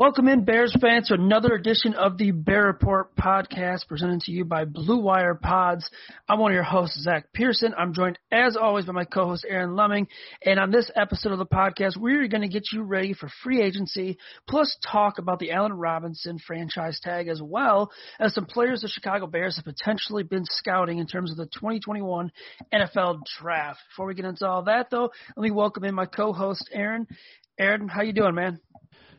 Welcome in, Bears fans, to another edition of the Bear Report podcast presented to you by Blue Wire Pods. I'm one of your hosts, Zach Pearson. I'm joined, as always, by my co-host, Aaron Leming. And on this episode of the podcast, we're going to get you ready for free agency, plus talk about the Allen Robinson franchise tag, as well as some players the Chicago Bears have potentially been scouting in terms of the 2021 NFL Draft. Before we get into all that, though, let me welcome in my co-host, Aaron. Aaron, how you doing, man?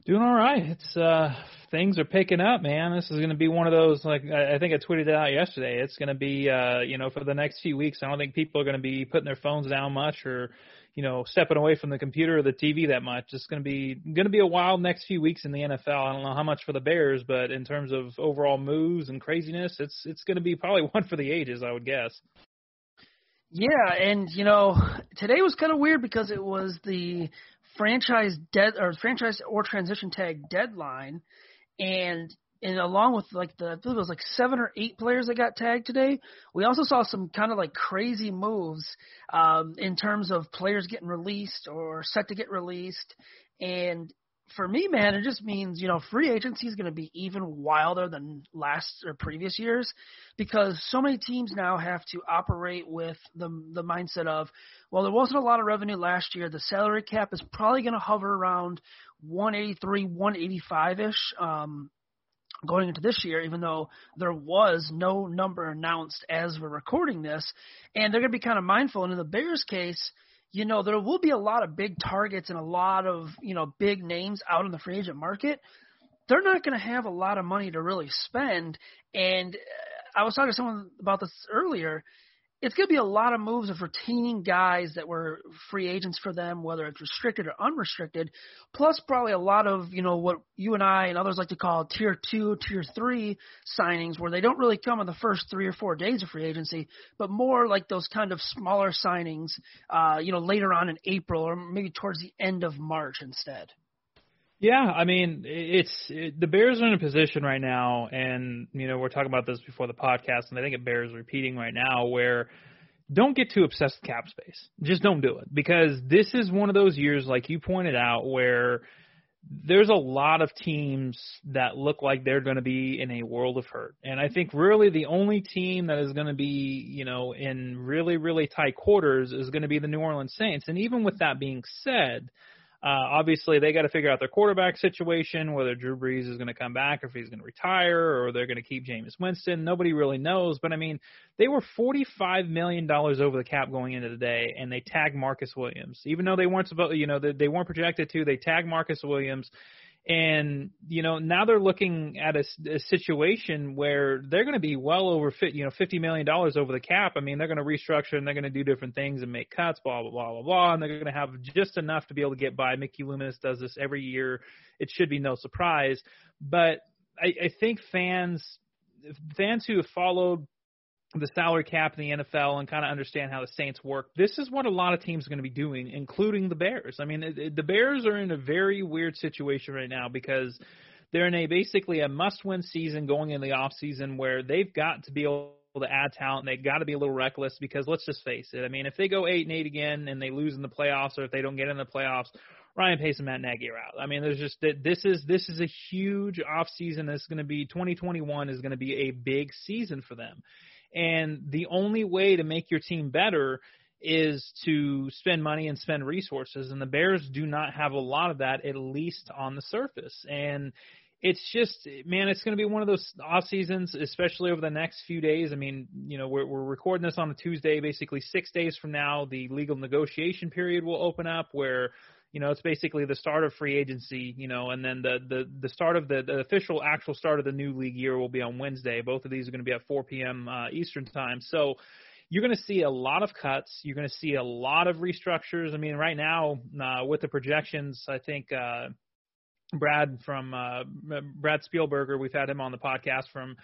Doing all right. It's uh things are picking up, man. This is going to be one of those like I, I think I tweeted it out yesterday. It's going to be uh you know for the next few weeks. I don't think people are going to be putting their phones down much or you know stepping away from the computer or the TV that much. It's going to be going to be a wild next few weeks in the NFL. I don't know how much for the Bears, but in terms of overall moves and craziness, it's it's going to be probably one for the ages, I would guess. Yeah, and you know, today was kind of weird because it was the franchise dead or franchise or transition tag deadline, and and along with like the I believe it was like seven or eight players that got tagged today. We also saw some kind of like crazy moves um, in terms of players getting released or set to get released, and for me, man, it just means you know free agency is going to be even wilder than last or previous years because so many teams now have to operate with the the mindset of well, there wasn't a lot of revenue last year. The salary cap is probably going to hover around 183, 185 ish. Um, going into this year, even though there was no number announced as we're recording this, and they're going to be kind of mindful. And in the Bears case, you know, there will be a lot of big targets and a lot of, you know, big names out in the free agent market. They're not going to have a lot of money to really spend. And uh, I was talking to someone about this earlier it's going to be a lot of moves of retaining guys that were free agents for them, whether it's restricted or unrestricted, plus probably a lot of, you know, what you and I and others like to call tier two, tier three signings where they don't really come in the first three or four days of free agency, but more like those kind of smaller signings, uh, you know, later on in April or maybe towards the end of March instead. Yeah, I mean, it's it, the Bears are in a position right now, and you know we're talking about this before the podcast, and I think it bears repeating right now where don't get too obsessed with cap space. Just don't do it because this is one of those years, like you pointed out, where there's a lot of teams that look like they're going to be in a world of hurt. And I think really the only team that is going to be, you know, in really, really tight quarters is going to be the New Orleans Saints. And even with that being said, uh, obviously, they got to figure out their quarterback situation, whether Drew Brees is going to come back, or if he's going to retire, or they're going to keep Jameis Winston. Nobody really knows. But I mean, they were $45 million over the cap going into the day, and they tagged Marcus Williams. Even though they weren't supposed, you know, they, they weren't projected to, they tagged Marcus Williams. And you know now they're looking at a, a situation where they're going to be well over fit, you know, fifty million dollars over the cap. I mean, they're going to restructure and they're going to do different things and make cuts, blah blah blah blah blah, and they're going to have just enough to be able to get by. Mickey Loomis does this every year. It should be no surprise, but I, I think fans fans who have followed the salary cap in the NFL and kind of understand how the Saints work. This is what a lot of teams are going to be doing, including the Bears. I mean, the Bears are in a very weird situation right now because they're in a basically a must-win season going in the off season where they've got to be able to add talent. They've got to be a little reckless because let's just face it. I mean, if they go eight and eight again and they lose in the playoffs, or if they don't get in the playoffs, Ryan Pace and Matt Nagy are out. I mean, there's just this is this is a huge off season. That's going to be 2021 is going to be a big season for them. And the only way to make your team better is to spend money and spend resources. And the Bears do not have a lot of that, at least on the surface. And it's just, man, it's going to be one of those off seasons, especially over the next few days. I mean, you know, we're, we're recording this on a Tuesday. Basically, six days from now, the legal negotiation period will open up where you know, it's basically the start of free agency, you know, and then the the the start of the, the official actual start of the new league year will be on Wednesday. Both of these are going to be at 4 p.m. Uh, Eastern time. So you're going to see a lot of cuts. You're going to see a lot of restructures. I mean, right now uh, with the projections, I think uh, Brad from uh, Brad Spielberger, we've had him on the podcast from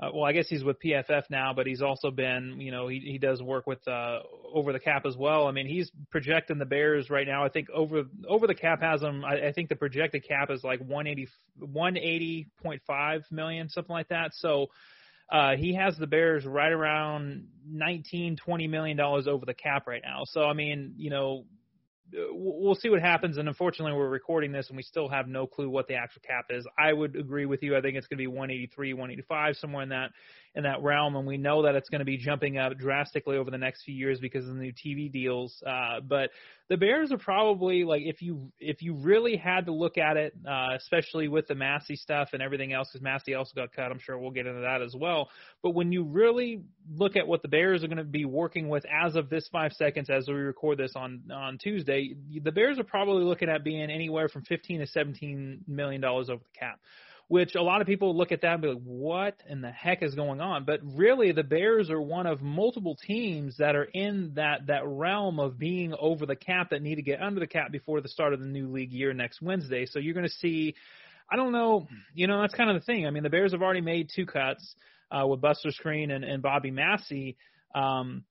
uh, well, I guess he's with PFF now, but he's also been, you know, he he does work with uh, over the cap as well. I mean, he's projecting the Bears right now. I think over over the cap has them. I, I think the projected cap is like 180 180.5 million, something like that. So uh, he has the Bears right around 19 20 million dollars over the cap right now. So I mean, you know, Uh, we'll see what happens. And unfortunately, we're recording this and we still have no clue what the actual cap is. I would agree with you. I think it's going to be 183, 185, somewhere in that in that realm, and we know that it's going to be jumping up drastically over the next few years because of the new TV deals. Uh, but the Bears are probably like if you if you really had to look at it, uh, especially with the Massie stuff and everything else, because Massie also got cut. I'm sure we'll get into that as well. But when you really look at what the Bears are going to be working with as of this five seconds, as we record this on on Tuesday, the Bears are probably looking at being anywhere from 15 to 17 million dollars over the cap which a lot of people look at that and be like, what in the heck is going on? But really, the Bears are one of multiple teams that are in that, that realm of being over the cap that need to get under the cap before the start of the new league year next Wednesday. So you're going to see, I don't know, you know, that's kind of the thing. I mean, the Bears have already made two cuts uh, with Buster Skrine and, and Bobby Massie. Um,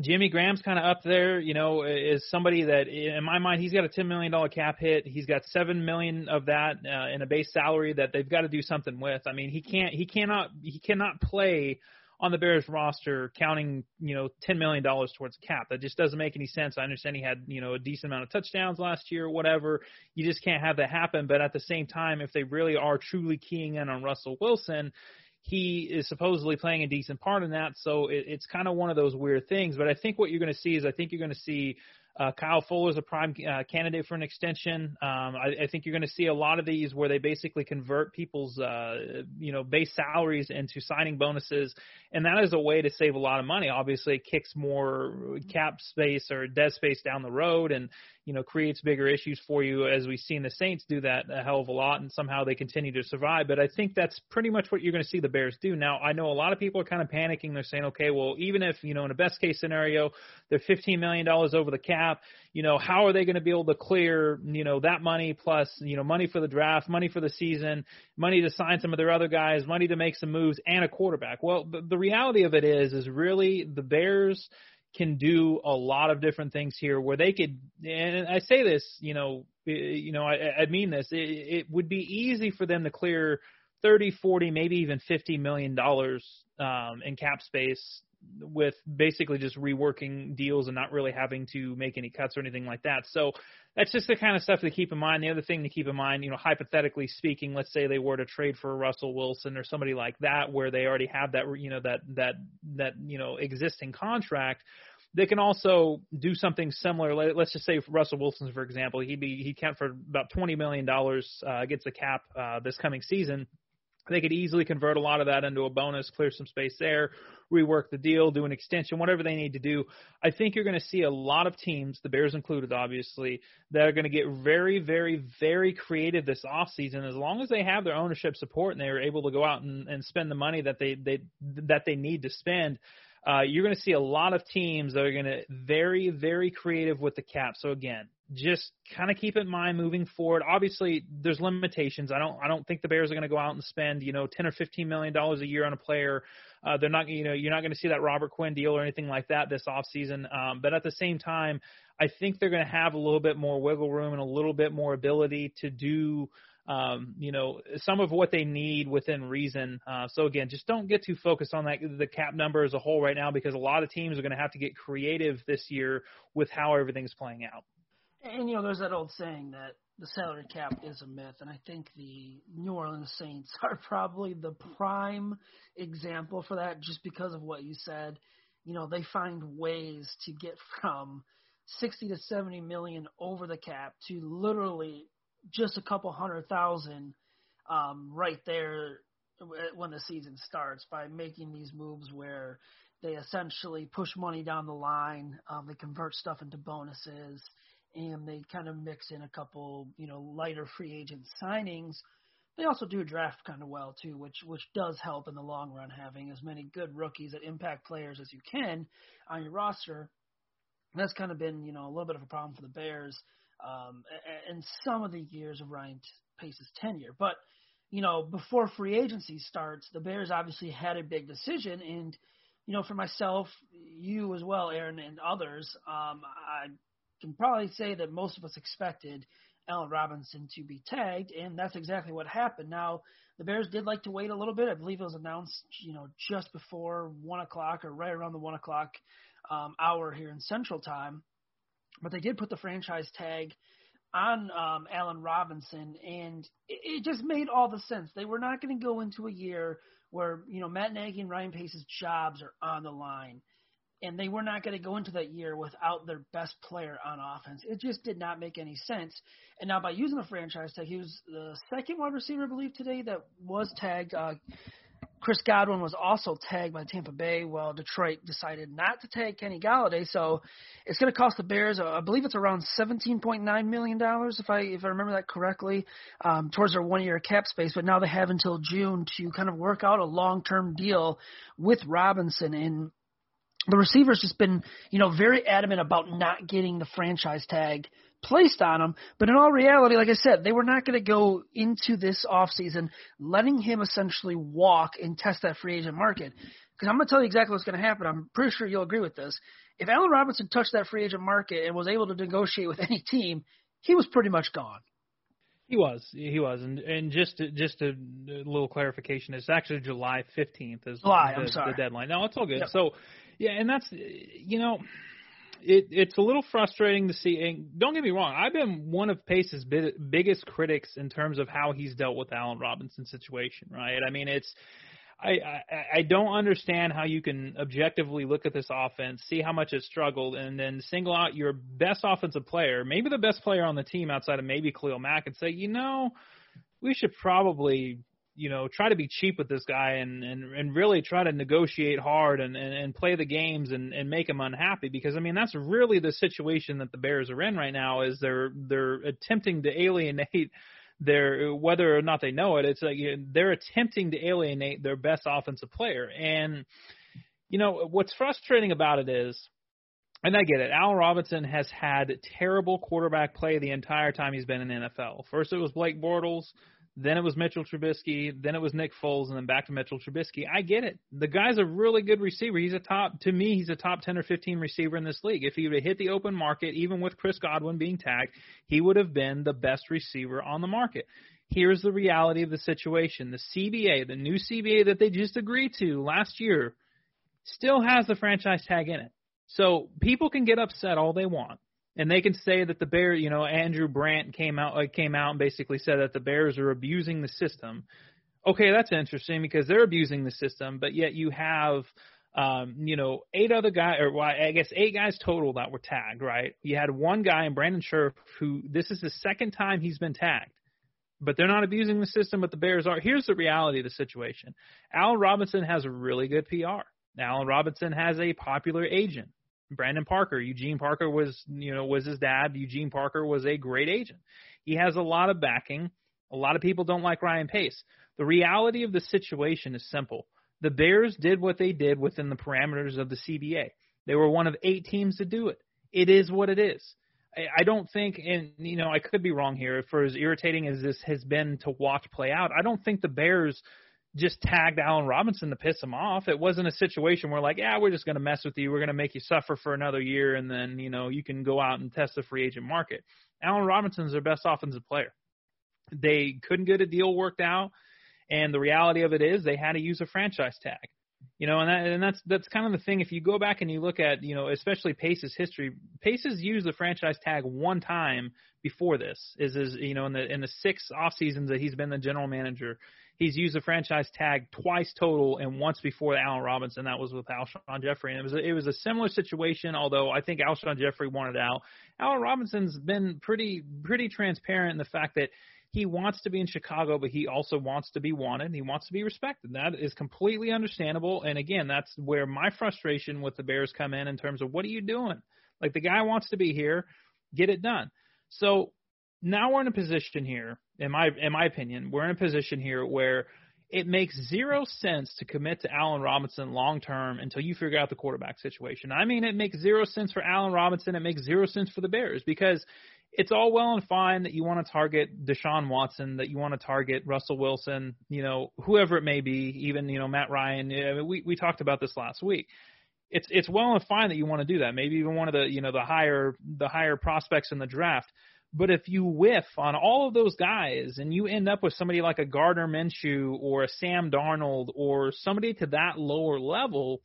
Jimmy Graham's kind of up there, you know, is somebody that in my mind he's got a ten million dollar cap hit. He's got seven million of that uh, in a base salary that they've got to do something with. I mean, he can't, he cannot, he cannot play on the Bears roster counting, you know, ten million dollars towards cap. That just doesn't make any sense. I understand he had, you know, a decent amount of touchdowns last year, whatever. You just can't have that happen. But at the same time, if they really are truly keying in on Russell Wilson, he is supposedly playing a decent part in that. So it, it's kind of one of those weird things. But I think what you're going to see is I think you're going to see uh, Kyle Fuller is a prime uh, candidate for an extension. Um, I, I think you're going to see a lot of these where they basically convert people's, uh, you know, base salaries into signing bonuses, and that is a way to save a lot of money. Obviously, it kicks more cap space or dead space down the road, and you know creates bigger issues for you as we've seen the Saints do that a hell of a lot and somehow they continue to survive. But I think that's pretty much what you're going to see the Bears do. Now I know a lot of people are kind of panicking. They're saying, okay, well even if you know in a best case scenario they're 15 million dollars over the cap, you know how are they going to be able to clear you know that money plus you know money for the draft, money for the season, money to sign some of their other guys, money to make some moves and a quarterback. Well the, reality of it is is really the Bears can do a lot of different things here where they could and I say this, you know, you know, I, I mean this, it, it would be easy for them to clear 30, 40, maybe even 50 million dollars um in cap space with basically just reworking deals and not really having to make any cuts or anything like that. So that's just the kind of stuff to keep in mind. The other thing to keep in mind, you know, hypothetically speaking, let's say they were to trade for Russell Wilson or somebody like that, where they already have that, you know, that that that you know existing contract. They can also do something similar. Let's just say Russell Wilson, for example, he be he count for about twenty million dollars uh, against the cap uh, this coming season They could easily convert a lot of that into a bonus, clear some space there, rework the deal, do an extension, whatever they need to do. I think you're going to see a lot of teams, the Bears included, obviously, that are going to get very, very, very creative this offseason as long as they have their ownership support and they're able to go out and, and spend the money that they, they that they need to spend uh, you're going to see a lot of teams that are going to very, very creative with the cap. So again, just kind of keep in mind moving forward. Obviously, there's limitations. I don't, I don't think the Bears are going to go out and spend, you know, 10 or 15 million dollars a year on a player. Uh, they're not, you know, you're not going to see that Robert Quinn deal or anything like that this offseason. Um, but at the same time, I think they're going to have a little bit more wiggle room and a little bit more ability to do um, you know, some of what they need within reason. Uh, so again, just don't get too focused on that the cap number as a whole right now because a lot of teams are going to have to get creative this year with how everything's playing out. And you know, there's that old saying that the salary cap is a myth, and I think the New Orleans Saints are probably the prime example for that, just because of what you said. You know, they find ways to get from 60 to 70 million over the cap to literally just a couple hundred thousand um, right there when the season starts by making these moves where they essentially push money down the line, um, they convert stuff into bonuses, and they kind of mix in a couple, you know, lighter free agent signings. They also do draft kind of well too, which which does help in the long run having as many good rookies that impact players as you can on your roster. And that's kind of been, you know, a little bit of a problem for the Bears um, and some of the years of Ryan Pace's tenure. But you know, before free agency starts, the Bears obviously had a big decision, and you know, for myself, you as well, Aaron, and others, um, I can probably say that most of us expected Allen Robinson to be tagged, and that's exactly what happened. Now, the Bears did like to wait a little bit. I believe it was announced, you know, just before one o'clock or right around the one o'clock um, hour here in Central Time. But they did put the franchise tag on um, Allen Robinson, and it, it just made all the sense. They were not going to go into a year where you know Matt Nagy and Ryan Pace's jobs are on the line, and they were not going to go into that year without their best player on offense. It just did not make any sense. And now by using the franchise tag, he was the second wide receiver, I believe, today that was tagged. Uh, Chris Godwin was also tagged by Tampa Bay. while Detroit decided not to tag Kenny Golladay. so it's going to cost the Bears. Uh, I believe it's around seventeen point nine million dollars, if I if I remember that correctly, um, towards their one year cap space. But now they have until June to kind of work out a long term deal with Robinson and. The receiver's just been, you know, very adamant about not getting the franchise tag placed on him. But in all reality, like I said, they were not going to go into this offseason letting him essentially walk and test that free agent market. Because I'm going to tell you exactly what's going to happen. I'm pretty sure you'll agree with this. If Allen Robinson touched that free agent market and was able to negotiate with any team, he was pretty much gone. He was, he was, and and just to, just a, little clarification, it's actually July fifteenth is July, the, I'm sorry. the deadline. No, it's all good. Yep. So, yeah, and that's you know, it, it's a little frustrating to see. And don't get me wrong, I've been one of Pace's big, biggest critics in terms of how he's dealt with Allen Robinson's situation. Right? I mean, it's I, I I don't understand how you can objectively look at this offense, see how much it struggled, and then single out your best offensive player, maybe the best player on the team outside of maybe Khalil Mack, and say, you know, we should probably you know try to be cheap with this guy and and and really try to negotiate hard and and, and play the games and and make him unhappy because I mean that's really the situation that the Bears are in right now is they're they're attempting to alienate their whether or not they know it it's like they're attempting to alienate their best offensive player and you know what's frustrating about it is and I get it. Al Robinson has had terrible quarterback play the entire time he's been in the NFL. First it was Blake Bortles, then it was Mitchell Trubisky. Then it was Nick Foles, and then back to Mitchell Trubisky. I get it. The guy's a really good receiver. He's a top to me. He's a top ten or fifteen receiver in this league. If he would have hit the open market, even with Chris Godwin being tagged, he would have been the best receiver on the market. Here's the reality of the situation: the CBA, the new CBA that they just agreed to last year, still has the franchise tag in it. So people can get upset all they want and they can say that the Bears, you know, Andrew Brandt came out uh, came out and basically said that the Bears are abusing the system. Okay, that's interesting because they're abusing the system, but yet you have um, you know, eight other guys, or well, I guess eight guys total that were tagged, right? You had one guy in Brandon Scherff who this is the second time he's been tagged but they're not abusing the system, but the Bears are. Here's the reality of the situation. Allen Robinson has a really good PR. Allen Robinson has a popular agent. Brandon Parker, Eugene Parker was, you know, was his dad. Eugene Parker was a great agent. He has a lot of backing. A lot of people don't like Ryan Pace. The reality of the situation is simple. The Bears did what they did within the parameters of the CBA. They were one of eight teams to do it. It is what it is. I don't think, and you know, I could be wrong here. For as irritating as this has been to watch play out, I don't think the Bears just tagged Allen Robinson to piss him off. It wasn't a situation where like, yeah, we're just going to mess with you. We're going to make you suffer for another year, and then you know you can go out and test the free agent market. Allen Robinson's their best offensive player. They couldn't get a deal worked out, and the reality of it is they had to use a franchise tag. You know, and that and that's that's kind of the thing. If you go back and you look at, you know, especially Pace's history, Pace's used the franchise tag one time before this. Is is you know in the in the six off seasons that he's been the general manager, he's used the franchise tag twice total, and once before Allen Robinson. That was with Alshon Jeffery, and it was a, it was a similar situation. Although I think Alshon Jeffery wanted out. Allen Robinson's been pretty pretty transparent in the fact that he wants to be in Chicago, but he also wants to be wanted. He wants to be respected. That is completely understandable. And again, that's where my frustration with the Bears come in in terms of what are you doing? Like the guy wants to be here, get it done. So now we're in a position here, in my in my opinion, we're in a position here where it makes zero sense to commit to Allen Robinson long term until you figure out the quarterback situation. I mean, it makes zero sense for Allen Robinson. It makes zero sense for the Bears because it's all well and fine that you want to target Deshaun Watson, that you want to target Russell Wilson, you know, whoever it may be, even you know Matt Ryan. I mean, we we talked about this last week. It's it's well and fine that you want to do that. Maybe even one of the you know the higher the higher prospects in the draft. But if you whiff on all of those guys and you end up with somebody like a Gardner Minshew or a Sam Darnold or somebody to that lower level,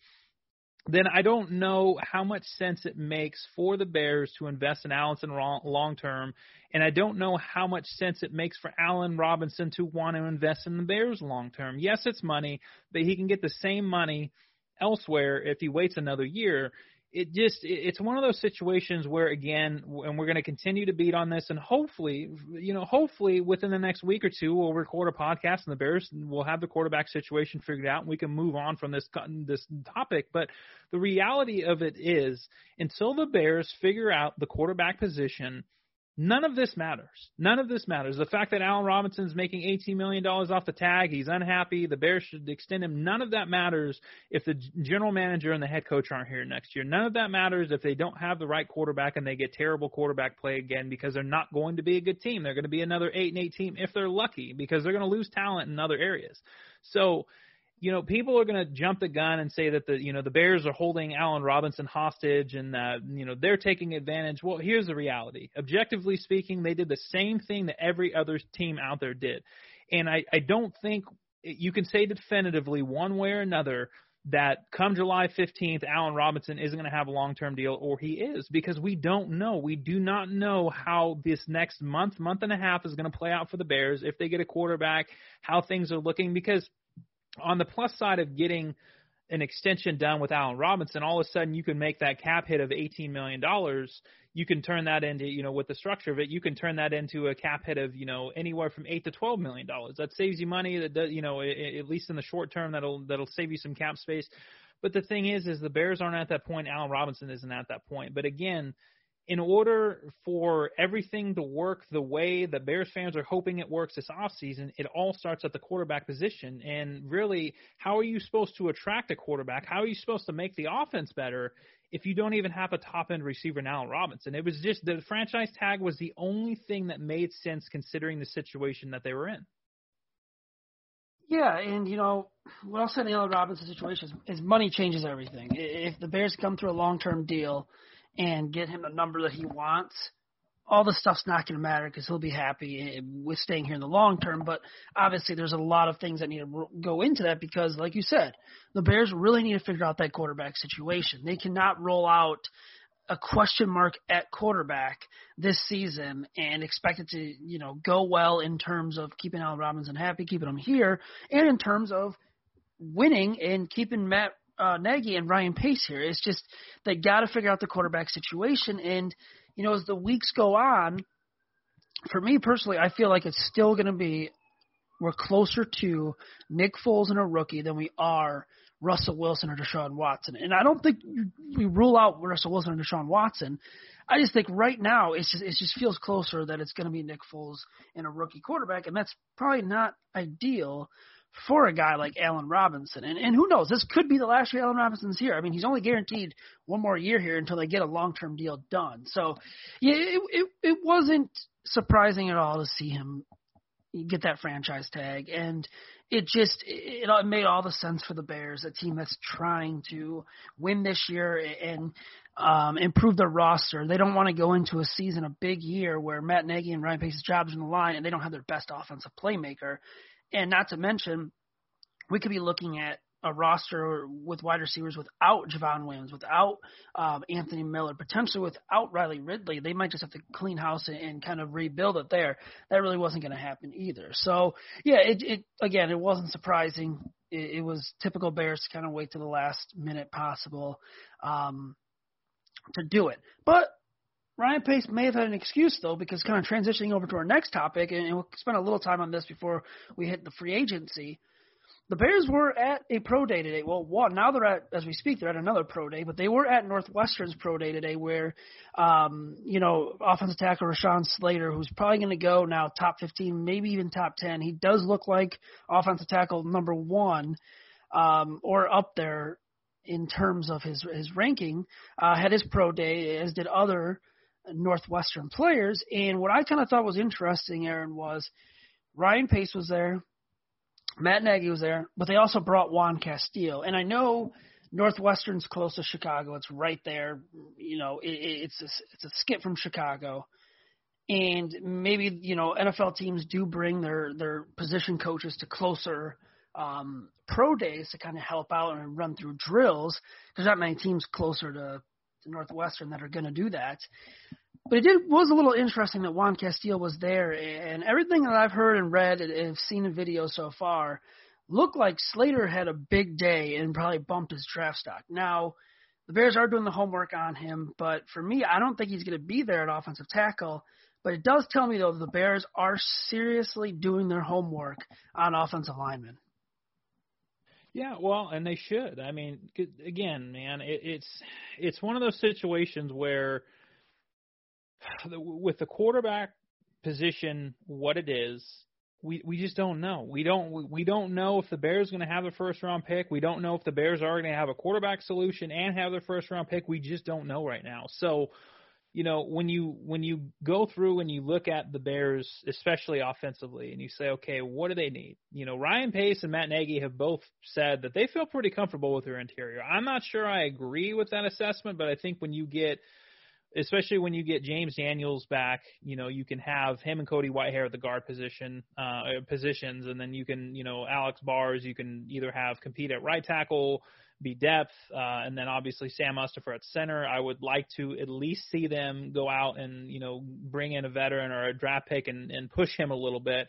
then I don't know how much sense it makes for the Bears to invest in Allison long term, and I don't know how much sense it makes for Allen Robinson to want to invest in the Bears long term. Yes, it's money, but he can get the same money elsewhere if he waits another year it just it's one of those situations where again and we're going to continue to beat on this and hopefully you know hopefully within the next week or two we'll record a podcast and the bears will have the quarterback situation figured out and we can move on from this this topic. But the reality of it is until the bears figure out the quarterback position None of this matters. None of this matters. The fact that Allen Robinson's making $18 million off the tag, he's unhappy, the Bears should extend him. None of that matters if the general manager and the head coach aren't here next year. None of that matters if they don't have the right quarterback and they get terrible quarterback play again because they're not going to be a good team. They're going to be another 8 and 8 team if they're lucky because they're going to lose talent in other areas. So, you know, people are going to jump the gun and say that the, you know, the Bears are holding Allen Robinson hostage and, uh, you know, they're taking advantage. Well, here's the reality. Objectively speaking, they did the same thing that every other team out there did. And I, I don't think you can say definitively one way or another that come July 15th, Allen Robinson isn't going to have a long term deal, or he is, because we don't know. We do not know how this next month, month and a half is going to play out for the Bears, if they get a quarterback, how things are looking, because on the plus side of getting an extension done with Allen Robinson, all of a sudden you can make that cap hit of $18 million. You can turn that into, you know, with the structure of it, you can turn that into a cap hit of, you know, anywhere from eight to $12 million. That saves you money. That does, you know, at least in the short term, that'll that'll save you some cap space. But the thing is, is the Bears aren't at that point. Allen Robinson isn't at that point. But again, in order for everything to work the way the Bears fans are hoping it works this offseason, it all starts at the quarterback position. And really, how are you supposed to attract a quarterback? How are you supposed to make the offense better if you don't even have a top end receiver in Allen Robinson? It was just the franchise tag was the only thing that made sense considering the situation that they were in. Yeah, and you know what else in the Allen Robinson situation is, is money changes everything. If the Bears come through a long term deal and get him the number that he wants, all the stuff's not going to matter because he'll be happy eh, with staying here in the long term. But obviously, there's a lot of things that need to go into that because, like you said, the Bears really need to figure out that quarterback situation. They cannot roll out a question mark at quarterback this season and expect it to, you know, go well in terms of keeping Allen Robinson happy, keeping him here, and in terms of winning and keeping Matt uh, Nagy and Ryan Pace here. It's just they got to figure out the quarterback situation. And you know, as the weeks go on, for me personally, I feel like it's still going to be we're closer to Nick Foles and a rookie than we are Russell Wilson or Deshaun Watson. And I don't think we rule out Russell Wilson or Deshaun Watson. I just think right now it's just it just feels closer that it's going to be Nick Foles and a rookie quarterback, and that's probably not ideal for a guy like Allen Robinson. And and who knows, this could be the last year Allen Robinson's here. I mean, he's only guaranteed one more year here until they get a long term deal done. So yeah, it, it it wasn't surprising at all to see him get that franchise tag and it just it, it made all the sense for the Bears, a team that's trying to win this year and um, improve their roster. They don't want to go into a season, a big year where Matt Nagy and Ryan Pace's jobs in the line, and they don't have their best offensive playmaker. And not to mention, we could be looking at a roster with wide receivers without Javon Wims, without um, Anthony Miller, potentially without Riley Ridley. They might just have to clean house and, and kind of rebuild it there. That really wasn't going to happen either. So yeah, it, it again, it wasn't surprising. It, it was typical Bears to kind of wait to the last minute possible um, to do it. But Ryan Pace may have had an excuse though, because kind of transitioning over to our next topic, and we'll spend a little time on this before we hit the free agency the Bears were at a pro day today. Well, one now they're at as we speak they're at another pro day, but they were at Northwestern's pro day today, where um, you know offensive tackle Rashawn Slater, who's probably going to go now top 15, maybe even top 10. He does look like offensive tackle number one um, or up there in terms of his his ranking. Uh, had his pro day, as did other Northwestern players. And what I kind of thought was interesting, Aaron, was Ryan Pace was there. Matt Nagy was there, but they also brought Juan Castillo. And I know Northwestern's close to Chicago; it's right there. You know, it, it's a, it's a skip from Chicago. And maybe you know NFL teams do bring their their position coaches to closer um, pro days to kind of help out and run through drills. There's not many teams closer to, to Northwestern that are going to do that. But it did was a little interesting that Juan Castillo was there, and everything that I've heard and read and have seen in videos so far looked like Slater had a big day and probably bumped his draft stock. Now, the Bears are doing the homework on him, but for me, I don't think he's going to be there at offensive tackle. But it does tell me though the Bears are seriously doing their homework on offensive linemen. Yeah, well, and they should. I mean, again, man, it, it's it's one of those situations where with the quarterback position, what it is, we we just don't know. We don't we don't know if the Bears are going to have a first round pick. We don't know if the Bears are going to have a quarterback solution and have their first round pick. We just don't know right now. So, you know, when you when you go through and you look at the Bears, especially offensively, and you say, okay, what do they need? You know, Ryan Pace and Matt Nagy have both said that they feel pretty comfortable with their interior. I'm not sure I agree with that assessment, but I think when you get especially when you get James Daniels back, you know, you can have him and Cody Whitehair at the guard position uh, positions, and then you can, you know, Alex Bars, you can either have compete at right tackle, be depth, uh, and then obviously Sam Mustipher at center. I would like to at least see them go out and you know bring in a veteran or a draft pick and, and push him a little bit.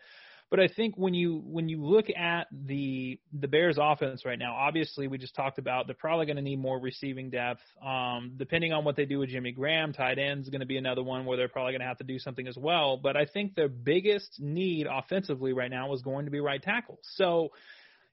But I think when you when you look at the the Bears offense right now, obviously we just talked about they're probably going to need more receiving depth. Um, depending on what they do with Jimmy Graham, tight end is going to be another one where they're probably going to have to do something as well. But I think their biggest need offensively right now is going to be right tackle. So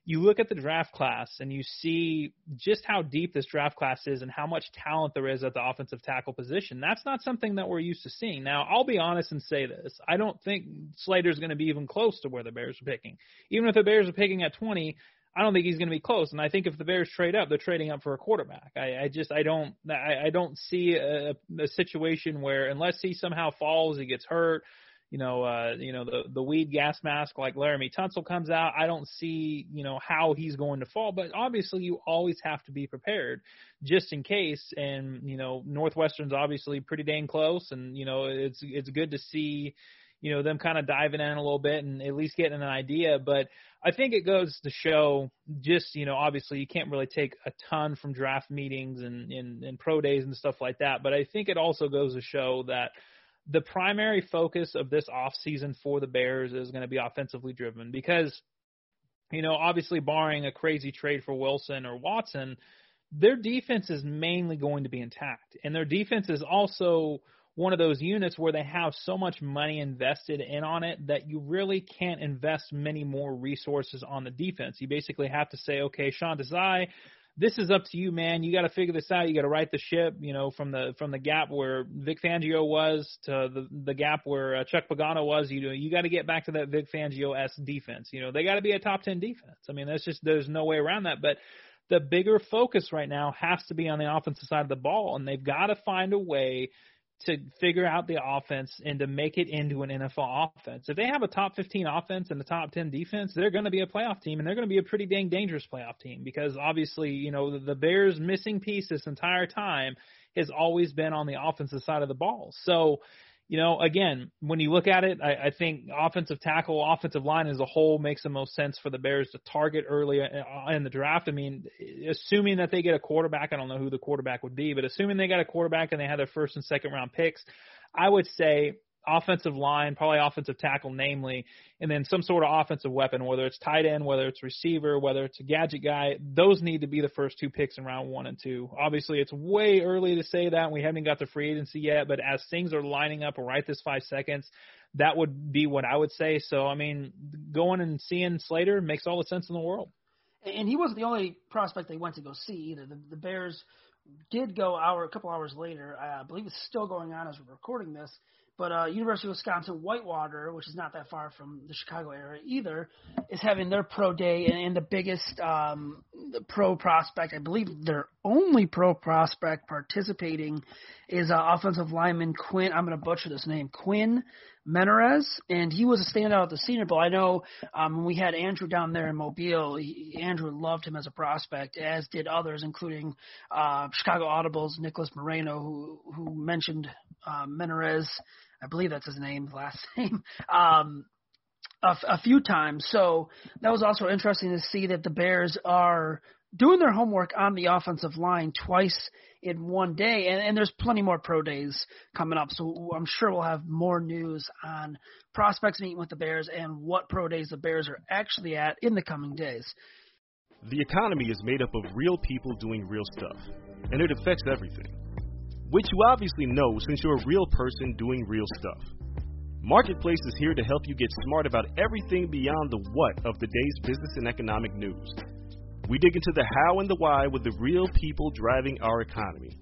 you look at the draft class and you see just how deep this draft class is and how much talent there is at the offensive tackle position. That's not something that we're used to seeing. Now, I'll be honest and say this. I don't think Slater's going to be even close to where the Bears are picking. Even if the Bears are picking at 20, I don't think he's going to be close. And I think if the Bears trade up, they're trading up for a quarterback. I, I just I don't I, I don't see a, a situation where unless he somehow falls, he gets hurt, you know, uh, you know, the the weed gas mask like Laremy Tunsil comes out, I don't see, you know, how he's going to fall. But obviously, you always have to be prepared just in case. And you know, Northwestern's obviously pretty dang close, and you know, it's it's good to see, you know, them kind of diving in a little bit and at least getting an idea. But I think it goes to show just, you know, obviously you can't really take a ton from draft meetings and, and, and pro days and stuff like that. But I think it also goes to show that the primary focus of this offseason for the Bears is going to be offensively driven because, you know, obviously barring a crazy trade for Wilson or Watson, their defense is mainly going to be intact. And their defense is also one of those units where they have so much money invested in on it that you really can't invest many more resources on the defense. You basically have to say, okay, Sean Desai, this is up to you, man. You got to figure this out. You got to right the ship, you know, from the from the gap where Vic Fangio was to the the gap where uh, Chuck Pagano was. You know, you got to get back to that Vic Fangio s defense. You know, they got to be a top ten defense. I mean, that's just there's no way around that. But the bigger focus right now has to be on the offensive side of the ball, and they've got to find a way to figure out the offense and to make it into an NFL offense. If they have a top 15 offense and a top 10 defense, they're going to be a playoff team and they're going to be a pretty dang dangerous playoff team because obviously, you know, the, Bears missing piece this entire time has always been on the offensive side of the ball. So, you know, again, when you look at it, I, I think offensive tackle, offensive line as a whole makes the most sense for the Bears to target early uh, in the draft. I mean, assuming that they get a quarterback, I don't know who the quarterback would be, but assuming they got a quarterback and they have their first and second round picks, I would say offensive line, probably offensive tackle, namely, and then some sort of offensive weapon, whether it's tight end, whether it's receiver, whether it's a gadget guy. Those need to be the first two picks in round one and two. Obviously, it's way early to say that. We haven't got the free agency yet, but as things are lining up right this five seconds, that would be what I would say. So, I mean, going and seeing Slater makes all the sense in the world. And he wasn't the only prospect they went to go see either. The, the Bears did go hour a couple hours later. I believe it's still going on as we're recording this. But uh, University of Wisconsin Whitewater, which is not that far from the Chicago area either, is having their pro day, and, and the biggest um, the pro prospect, I believe their only pro prospect participating, is uh, offensive lineman Quinn. I'm going to butcher this name, Quinn Menarez, and he was a standout at the Senior Bowl. I know um, we had Andrew down there in Mobile, he, Andrew loved him as a prospect, as did others, including uh, Chicago Audibles Nicholas Moreno, who who mentioned uh, Menarez I believe that's his name, last name, um, a, a few times. So that was also interesting to see that the Bears are doing their homework on the offensive line twice in one day, and, and there's plenty more pro days coming up. So I'm sure we'll have more news on prospects meeting with the Bears and what pro days the Bears are actually at in the coming days. The economy is made up of real people doing real stuff, and it affects everything which you obviously know since you're a real person doing real stuff. Marketplace is here to help you get smart about everything beyond the what of the day's business and economic news. We dig into the how and the why with the real people driving our economy.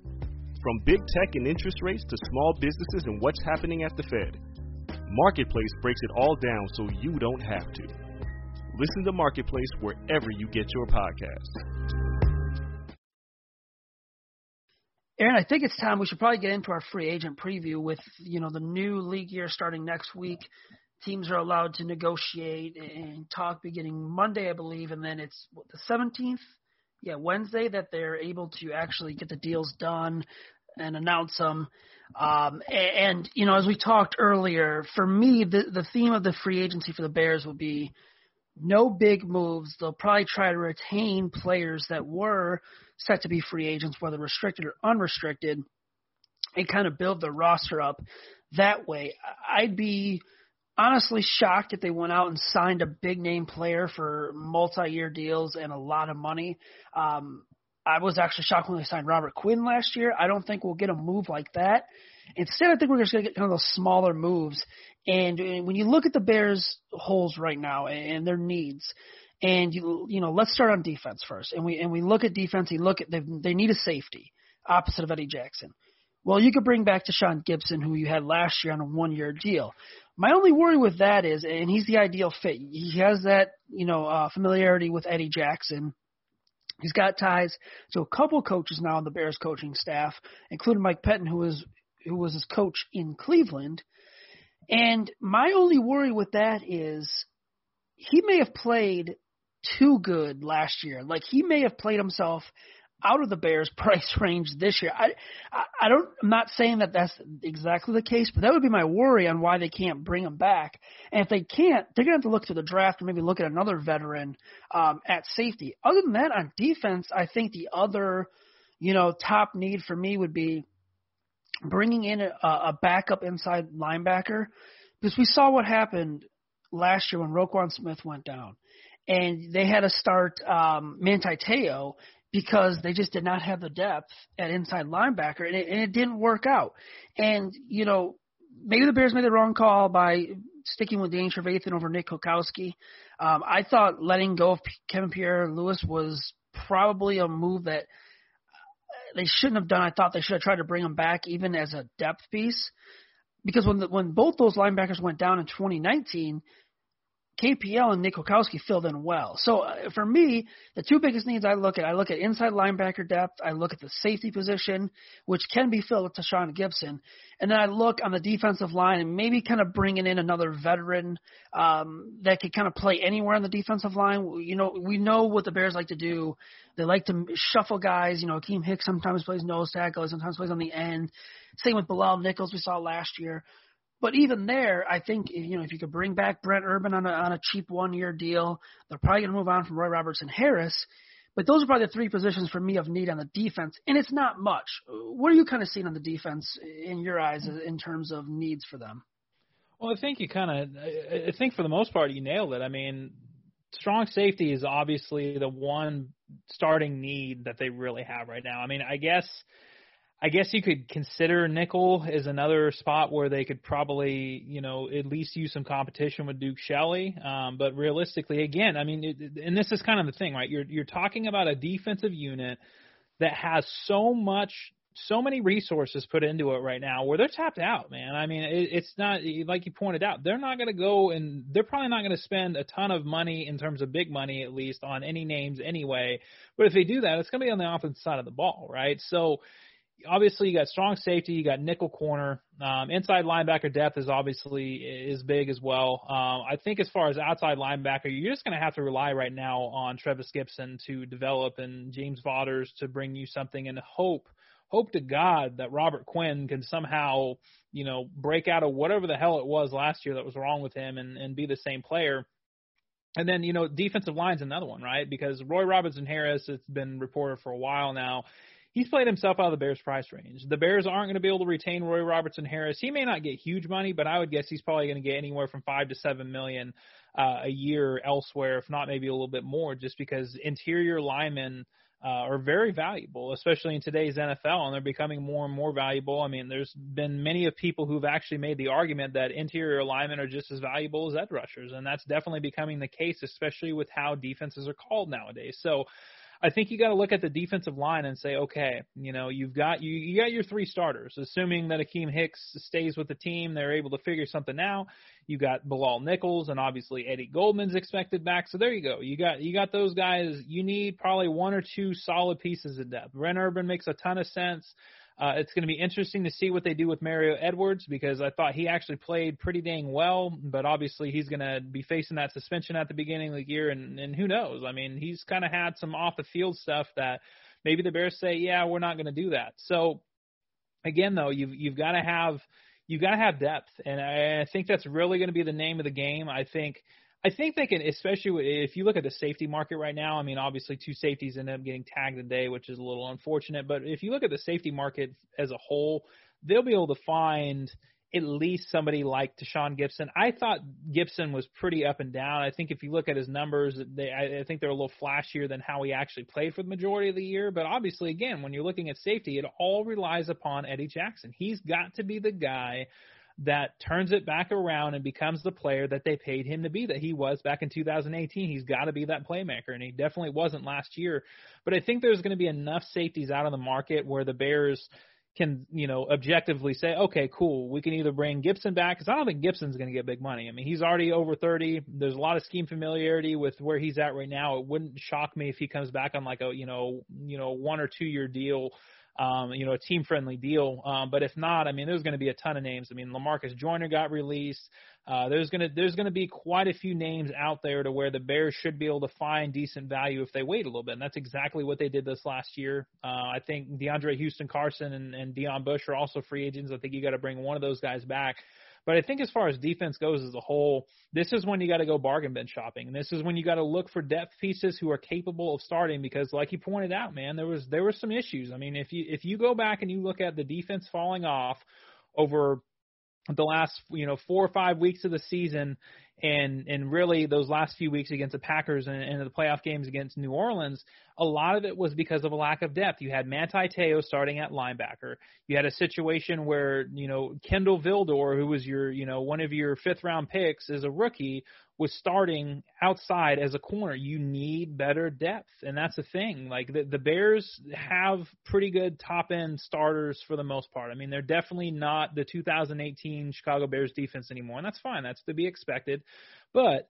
From big tech and interest rates to small businesses and what's happening at the Fed, Marketplace breaks it all down so you don't have to. Listen to Marketplace wherever you get your podcasts. Aaron, I think it's time we should probably get into our free agent preview with you know the new league year starting next week. Teams are allowed to negotiate and talk beginning Monday, I believe, and then it's what, the 17th, yeah, Wednesday that they're able to actually get the deals done and announce them. Um, and, and you know, as we talked earlier, for me, the the theme of the free agency for the Bears will be no big moves. They'll probably try to retain players that were set to be free agents, whether restricted or unrestricted, and kind of build the roster up that way. I'd be honestly shocked if they went out and signed a big name player for multi year deals and a lot of money. Um, I was actually shocked when they signed Robert Quinn last year. I don't think we'll get a move like that. Instead, I think we're just going to get kind of those smaller moves. And when you look at the Bears' holes right now and their needs, and you you know, let's start on defense first. And we and we look at defense. You look at they they need a safety opposite of Eddie Jackson. Well, you could bring back Tashaun Gipson, who you had last year on a one-year deal. My only worry with that is, and he's the ideal fit. He has that, you know, uh, familiarity with Eddie Jackson. He's got ties to a couple coaches now on the Bears coaching staff, including Mike Pettine, who was who was his coach in Cleveland. And my only worry with that is he may have played too good last year. Like he may have played himself out of the Bears price range this year. I, I, don't, I'm not saying that that's exactly the case, but that would be my worry on why they can't bring him back. And if they can't, they're to have to look to the draft or maybe look at another veteran, um, at safety. Other than that, on defense, I think the other, you know, top need for me would be bringing in a, a backup inside linebacker because we saw what happened last year when Roquan Smith went down and they had to start um, Manti Te'o because they just did not have the depth at inside linebacker, and it, and it didn't work out. And you know, maybe the Bears made the wrong call by sticking with Danny Trevathan over Nick Kwiatkowski. Um, I thought letting go of Kevin Pierre-Louis was probably a move that they shouldn't have done. I thought they should have tried to bring him back even as a depth piece because when the, when both those linebackers went down in 2019, KPL and Nick Kwiatkowski filled in well. So uh, for me, the two biggest needs I look at, I look at inside linebacker depth, I look at the safety position, which can be filled with Tashaun Gipson, and then I look on the defensive line and maybe kind of bringing in another veteran um, that could kind of play anywhere on the defensive line. You know, we know what the Bears like to do. They like to shuffle guys. You know, Akiem Hicks sometimes plays nose tackle, sometimes plays on the end. Same with Bilal Nichols we saw last year. But even there, I think you know if you could bring back Brent Urban on a on a cheap one year deal, they're probably going to move on from Roy Robertson Harris. But those are probably the three positions for me of need on the defense, and it's not much. What are you kind of seeing on the defense in your eyes in terms of needs for them? Well, I think you kind of, I think for the most part you nailed it. I mean, strong safety is obviously the one starting need that they really have right now. I mean, I guess I guess you could consider nickel as another spot where they could probably, you know, at least use some competition with Duke Shelley. Um, but realistically, again, I mean, it, and this is kind of the thing, right? You're you're talking about a defensive unit that has so much, so many resources put into it right now, where they're tapped out, man. I mean, it, it's not like you pointed out. They're not going to go and they're probably not going to spend a ton of money in terms of big money, at least on any names anyway. But if they do that, it's going to be on the offensive side of the ball, right? So obviously you got strong safety, you got nickel corner, um, inside linebacker depth is obviously is big as well. Um, I think as far as outside linebacker, you're just going to have to rely right now on Trevis Gipson to develop and James Vaughters to bring you something and hope hope to God that Robert Quinn can somehow you know break out of whatever the hell it was last year that was wrong with him and and be the same player. And then, you know, defensive line's another one, right? Because Roy Robertson Harris, it's been reported for a while now, he's played himself out of the Bears' price range. The Bears aren't going to be able to retain Roy Robertson Harris. He may not get huge money, but I would guess he's probably going to get anywhere from five to seven million uh, a year elsewhere, if not maybe a little bit more, just because interior linemen. Uh, are very valuable, especially in today's NFL, and they're becoming more and more valuable. I mean, there's been many of people who've actually made the argument that interior linemen are just as valuable as edge rushers, and that's definitely becoming the case, especially with how defenses are called nowadays. So I think you got to look at the defensive line and say, okay, you know, you've got you you got your three starters. Assuming that Akiem Hicks stays with the team, they're able to figure something out. You got Bilal Nichols and obviously Eddie Goldman's expected back. So there you go. You got you got those guys. You need probably one or two solid pieces of depth. Brent Urban makes a ton of sense. Uh, it's going to be interesting to see what they do with Mario Edwards because I thought he actually played pretty dang well, but obviously he's going to be facing that suspension at the beginning of the year, and, and who knows? I mean, he's kind of had some off the field stuff that maybe the Bears say, yeah, we're not going to do that. So again, though, you've you've got to have you've got to have depth, and I, I think that's really going to be the name of the game. I think I think they can, especially if you look at the safety market right now. I mean, obviously, two safeties end up getting tagged today, which is a little unfortunate. But if you look at the safety market as a whole, they'll be able to find at least somebody like Tashaun Gipson. I thought Gipson was pretty up and down. I think if you look at his numbers, they I, I think they're a little flashier than how he actually played for the majority of the year. But obviously, again, when you're looking at safety, it all relies upon Eddie Jackson. He's got to be the guy that turns it back around and becomes the player that they paid him to be that he was back in 2018. He's got to be that playmaker, and he definitely wasn't last year. But I think there's going to be enough safeties out of the market where the Bears can, you know, objectively say, okay, cool, we can either bring Gipson back because I don't think Gipson's going to get big money. I mean, he's already over 30. There's a lot of scheme familiarity with where he's at right now. It wouldn't shock me if he comes back on like a, you know, you know, one or two year deal um, you know, a team friendly deal. Um, but if not, I mean, there's going to be a ton of names. I mean, Lamarcus Joyner got released. Uh, there's gonna there's gonna be quite a few names out there to where the Bears should be able to find decent value if they wait a little bit, and that's exactly what they did this last year. Uh, I think DeAndre Houston Carson and, and Deon Bush are also free agents. I think you got to bring one of those guys back. But I think as far as defense goes as a whole, this is when you got to go bargain bin shopping. And this is when you got to look for depth pieces who are capable of starting because like you pointed out, man, there was there were some issues. I mean, if you if you go back and you look at the defense falling off over the last you know four or five weeks of the season and and really those last few weeks against the Packers and, and the playoff games against New Orleans, a lot of it was because of a lack of depth. You had Manti Te'o starting at linebacker. You had a situation where, you know, Kindle Vildor, who was your, you know, one of your fifth round picks as a rookie, was starting outside as a corner. You need better depth, and that's the thing. Like the, the Bears have pretty good top end starters for the most part. I mean, they're definitely not the 2018 Chicago Bears defense anymore, and that's fine. That's to be expected. But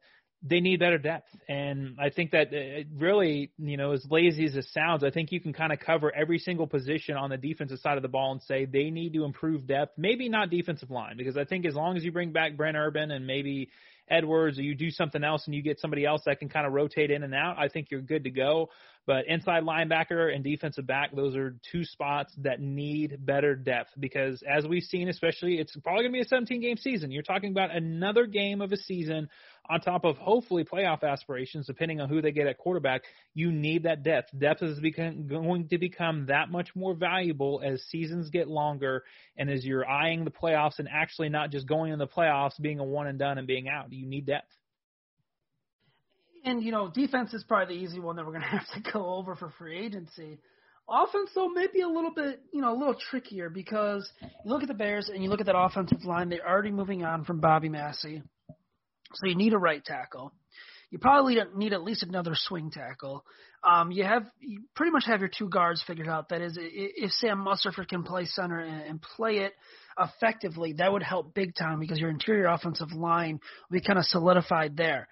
they need better depth. And I think that uh, really, you know, as lazy as it sounds, I think you can kind of cover every single position on the defensive side of the ball and say they need to improve depth. Maybe not defensive line, because I think as long as you bring back Brent Urban and maybe Edwards or you do something else and you get somebody else that can kind of rotate in and out, I think you're good to go. But inside linebacker and defensive back, those are two spots that need better depth because as we've seen, especially, it's probably going to be a 17 game season. You're talking about another game of a season on top of hopefully playoff aspirations, depending on who they get at quarterback, you need that depth. Depth is become, going to become that much more valuable as seasons get longer and as you're eyeing the playoffs and actually not just going in the playoffs, being a one and done and being out. You need depth. And, you know, defense is probably the easy one that we're going to have to go over for free agency. Offense, though, maybe a little bit, you know, a little trickier because you look at the Bears and you look at that offensive line, they're already moving on from Bobby Massie. So you need a right tackle. You probably need at least another swing tackle. Um, you have you pretty much have your two guards figured out. That is, if Sam Mustipher can play center and, and play it effectively, that would help big time because your interior offensive line will be kind of solidified there.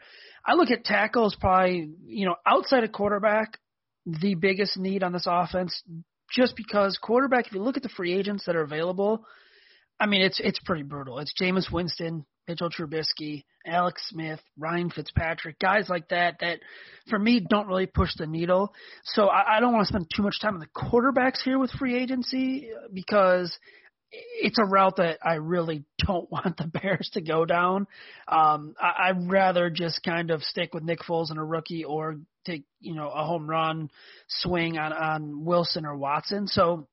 I look at tackle as probably you know outside of quarterback, the biggest need on this offense, just because quarterback. If you look at the free agents that are available, I mean it's it's pretty brutal. It's Jameis Winston, Mitchell Trubisky, Alex Smith, Ryan Fitzpatrick, guys like that that for me don't really push the needle. So I, I don't want to spend too much time on the quarterbacks here with free agency because it's a route that I really don't want the Bears to go down. Um, I, I'd rather just kind of stick with Nick Foles and a rookie or take, you know, a home run swing on, on Wilson or Watson. So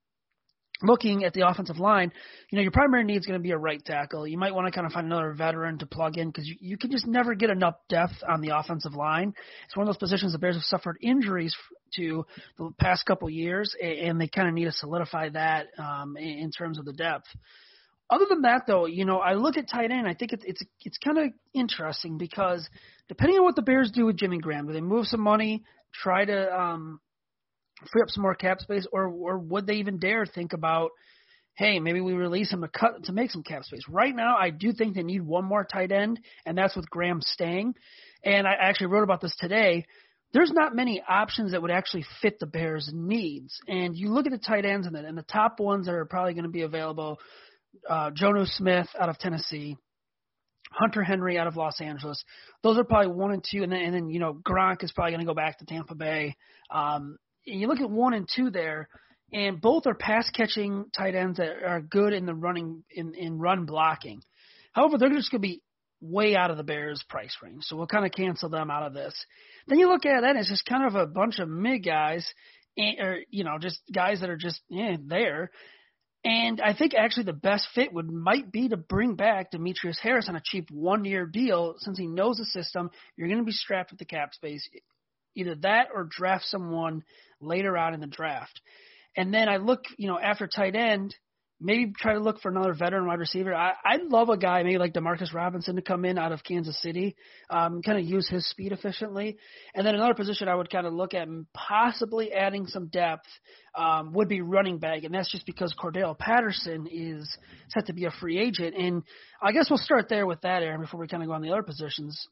looking at the offensive line, you know, your primary need is going to be a right tackle. You might want to kind of find another veteran to plug in because you, you can just never get enough depth on the offensive line. It's one of those positions the Bears have suffered injuries to the past couple years, and they kind of need to solidify that um, in terms of the depth. Other than that, though, you know, I look at tight end. I think it's it's it's kind of interesting because depending on what the Bears do with Jimmy Graham, do they move some money, try to um, free up some more cap space, or or would they even dare think about, hey, maybe we release him to cut to make some cap space? Right now, I do think they need one more tight end, and that's with Graham staying. And I actually wrote about this today. There's not many options that would actually fit the Bears' needs. And you look at the tight ends and the, top ones that are probably going to be available: uh, Jonnu Smith out of Tennessee, Hunter Henry out of Los Angeles. Those are probably one and two, and then and then you know Gronk is probably going to go back to Tampa Bay. Um, and you look at one and two there, and both are pass catching tight ends that are good in the running in in run blocking. However, they're just going to be way out of the Bears' price range, so we'll kind of cancel them out of this. Then you look at that, it's just kind of a bunch of mid guys, or you know, just guys that are just yeah there. And I think actually the best fit would might be to bring back Demetrius Harris on a cheap one year deal since he knows the system. You're going to be strapped with the cap space. Either that or draft someone later on in the draft. And then I look, you know, after tight end, maybe try to look for another veteran wide receiver. I, I'd love a guy maybe like Demarcus Robinson to come in out of Kansas City, um, kind of use his speed efficiently. And then another position I would kind of look at possibly adding some depth um, would be running back, and that's just because Cordarrelle Patterson is set to be a free agent. And I guess we'll start there with that, Aaron, before we kind of go on the other positions.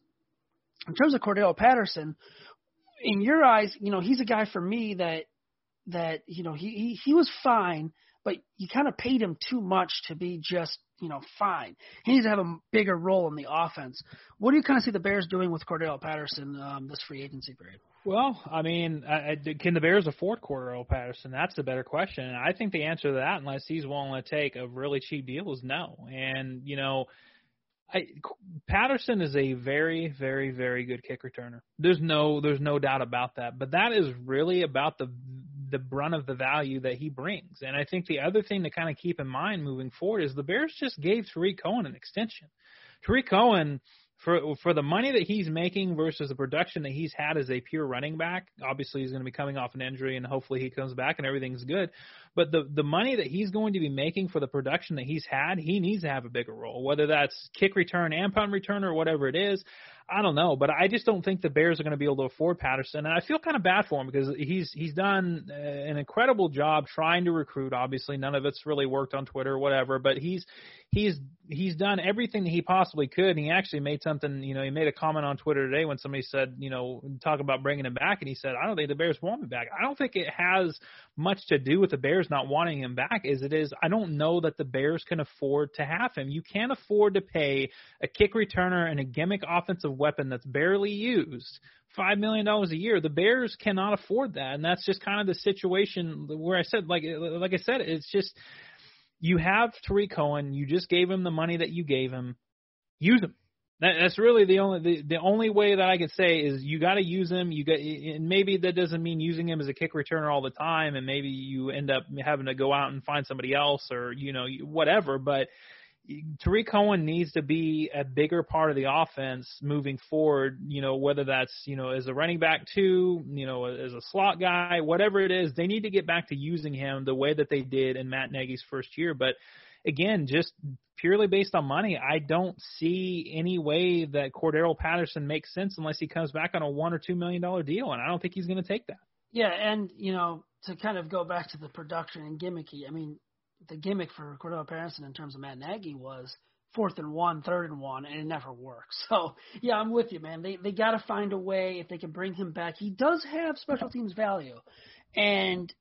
In terms of Cordarrelle Patterson, in your eyes, you know, he's a guy for me that that you know he he, he was fine, but you kind of paid him too much to be just you know fine. He needs to have a bigger role in the offense. What do you kind of see the Bears doing with Cordarrelle Patterson um, this free agency period? Well, I mean, I, can the Bears afford Cordarrelle Patterson? That's the better question. And I think the answer to that, unless he's willing to take a really cheap deal, is no. And you know I, Patterson is a very, very, very good kick returner. There's no, there's no doubt about that. But that is really about the the brunt of the value that he brings. And I think the other thing to kind of keep in mind moving forward is the Bears just gave Tarik Cohen an extension. Tarik Cohen for for the money that he's making versus the production that he's had as a pure running back. Obviously, he's going to be coming off an injury, and hopefully he comes back and everything's good. But the the money that he's going to be making for the production that he's had, he needs to have a bigger role, whether that's kick return and punt return or whatever it is. I don't know, but I just don't think the Bears are going to be able to afford Patterson, and I feel kind of bad for him because he's he's done uh, an incredible job trying to recruit. Obviously, none of it's really worked on Twitter or whatever, but he's he's he's done everything that he possibly could. And he actually made something, you know, he made a comment on Twitter today when somebody said, you know, talk about bringing him back, and he said, I don't think the Bears want him back. I don't think it has much to do with the Bears not wanting him back. As it is, I don't know that the Bears can afford to have him. You can't afford to pay a kick returner and a gimmick offensive weapon that's barely used five million dollars a year. The Bears cannot afford that, and that's just kind of the situation where I said, like, like I said, it's just you have Tarik Cohen. You just gave him the money that you gave him. Use him. That, that's really the only the, the only way that I could say is you got to use him. You got and maybe that doesn't mean using him as a kick returner all the time, and maybe you end up having to go out and find somebody else or you know whatever. But Tarik Cohen needs to be a bigger part of the offense moving forward. You know, whether that's you know as a running back too, you know, as a slot guy, whatever it is, they need to get back to using him the way that they did in Matt Nagy's first year. But again, just purely based on money, I don't see any way that Cordarrelle Patterson makes sense unless he comes back on a one or two million dollar deal, and I don't think he's going to take that. Yeah, and you know, to kind of go back to the production and gimmicky, I mean, the gimmick for Cordarrelle Patterson in terms of Matt Nagy was fourth and one, third and one, and it never worked. So yeah, I'm with you, man. They they got to find a way if they can bring him back. He does have special teams value, and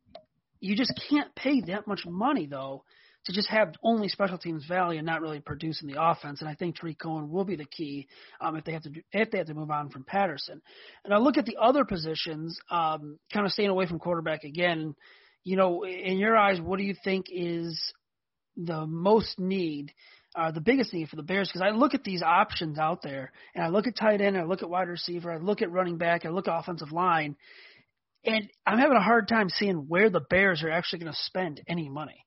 you just can't pay that much money though to just have only special teams value and not really produce in the offense. And I think Tarik Cohen will be the key um, if they have to do, if they have to move on from Patterson. And I look at the other positions, um, kind of staying away from quarterback again you know, in your eyes, what do you think is the most need, uh, the biggest need for the Bears? Because I look at these options out there, and I look at tight end, I look at wide receiver, I look at running back, I look at offensive line, and I'm having a hard time seeing where the Bears are actually going to spend any money.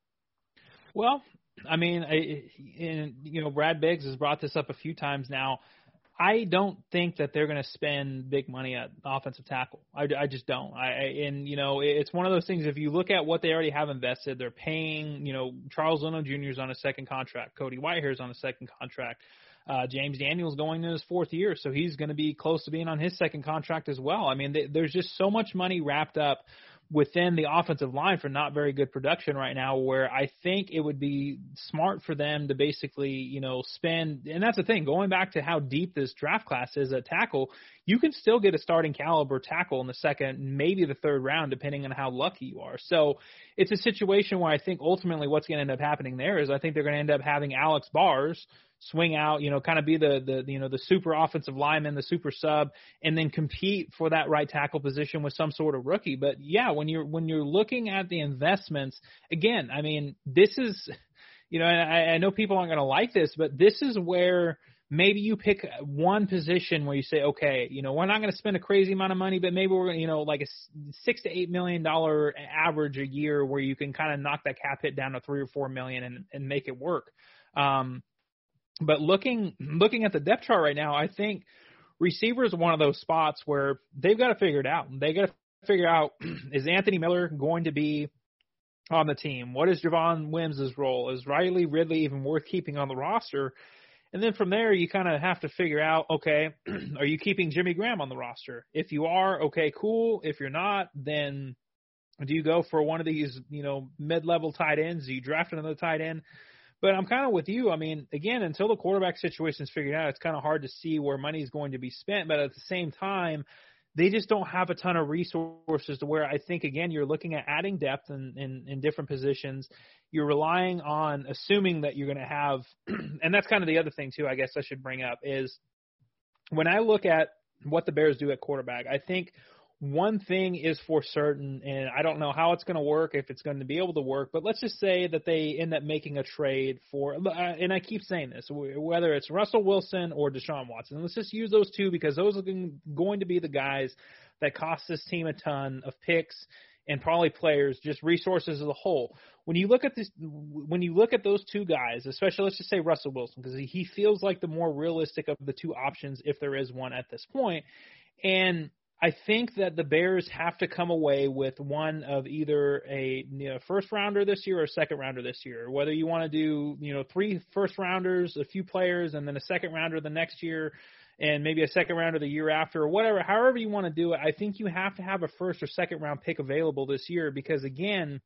Well, I mean, I, and, you know, Brad Biggs has brought this up a few times now. I don't think that they're going to spend big money at offensive tackle. I, I just don't. I, I and you know it's one of those things. If you look at what they already have invested, they're paying. You know Charles Leno Jr. is on a second contract. Cody Whitehair is on a second contract. Uh, James Daniels going in his fourth year, so he's going to be close to being on his second contract as well. I mean, there's just so much money wrapped up within the offensive line for not very good production right now where I think it would be smart for them to basically, you know, spend and that's the thing, going back to how deep this draft class is at tackle, you can still get a starting caliber tackle in the second, maybe the third round, depending on how lucky you are. So it's a situation where I think ultimately what's going to end up happening there is I think they're going to end up having Alex Bars swing out, you know, kind of be the the you know the super offensive lineman, the super sub, and then compete for that right tackle position with some sort of rookie. But yeah, when you're when you're looking at the investments, again, I mean, this is, you know, I, I know people aren't going to like this, but this is where maybe you pick one position where you say, okay, you know, we're not going to spend a crazy amount of money, but maybe we're going to, you know, like a six to eight million dollar average a year where you can kind of knock that cap hit down to three or four million and, and make it work. Um, but looking looking at the depth chart right now, I think receiver is one of those spots where they've got to figure it out. They got to figure out is Anthony Miller going to be on the team? What is Javon Wims' role? Is Riley Ridley even worth keeping on the roster? And then from there, you kind of have to figure out, okay, are you keeping Jimmy Graham on the roster? If you are, okay, cool. If you're not, then do you go for one of these, you know, mid-level tight ends? Do you draft another tight end? But I'm kind of with you. I mean, again, until the quarterback situation is figured out, it's kind of hard to see where money is going to be spent. But at the same time, they just don't have a ton of resources to where I think again you're looking at adding depth in, in, in different positions. You're relying on assuming that you're going to have, and that's kind of the other thing too. I guess I should bring up is when I look at what the Bears do at quarterback, I think one thing is for certain, and I don't know how it's going to work, if it's going to be able to work, but let's just say that they end up making a trade for, uh, and I keep saying this, whether it's Russell Wilson or Deshaun Watson. Let's just use those two because those are going to be the guys that cost this team a ton of picks and probably players, just resources as a whole. When you look at this, when you look at those two guys, especially let's just say Russell Wilson, because he feels like the more realistic of the two options, if there is one at this point, and I think that the Bears have to come away with one of either a you know, first rounder this year or a second rounder this year. Whether you want to do you know three first rounders, a few players, and then a second rounder the next year, and maybe a second rounder the year after, or whatever. However you want to do it, I think you have to have a first or second round pick available this year because again,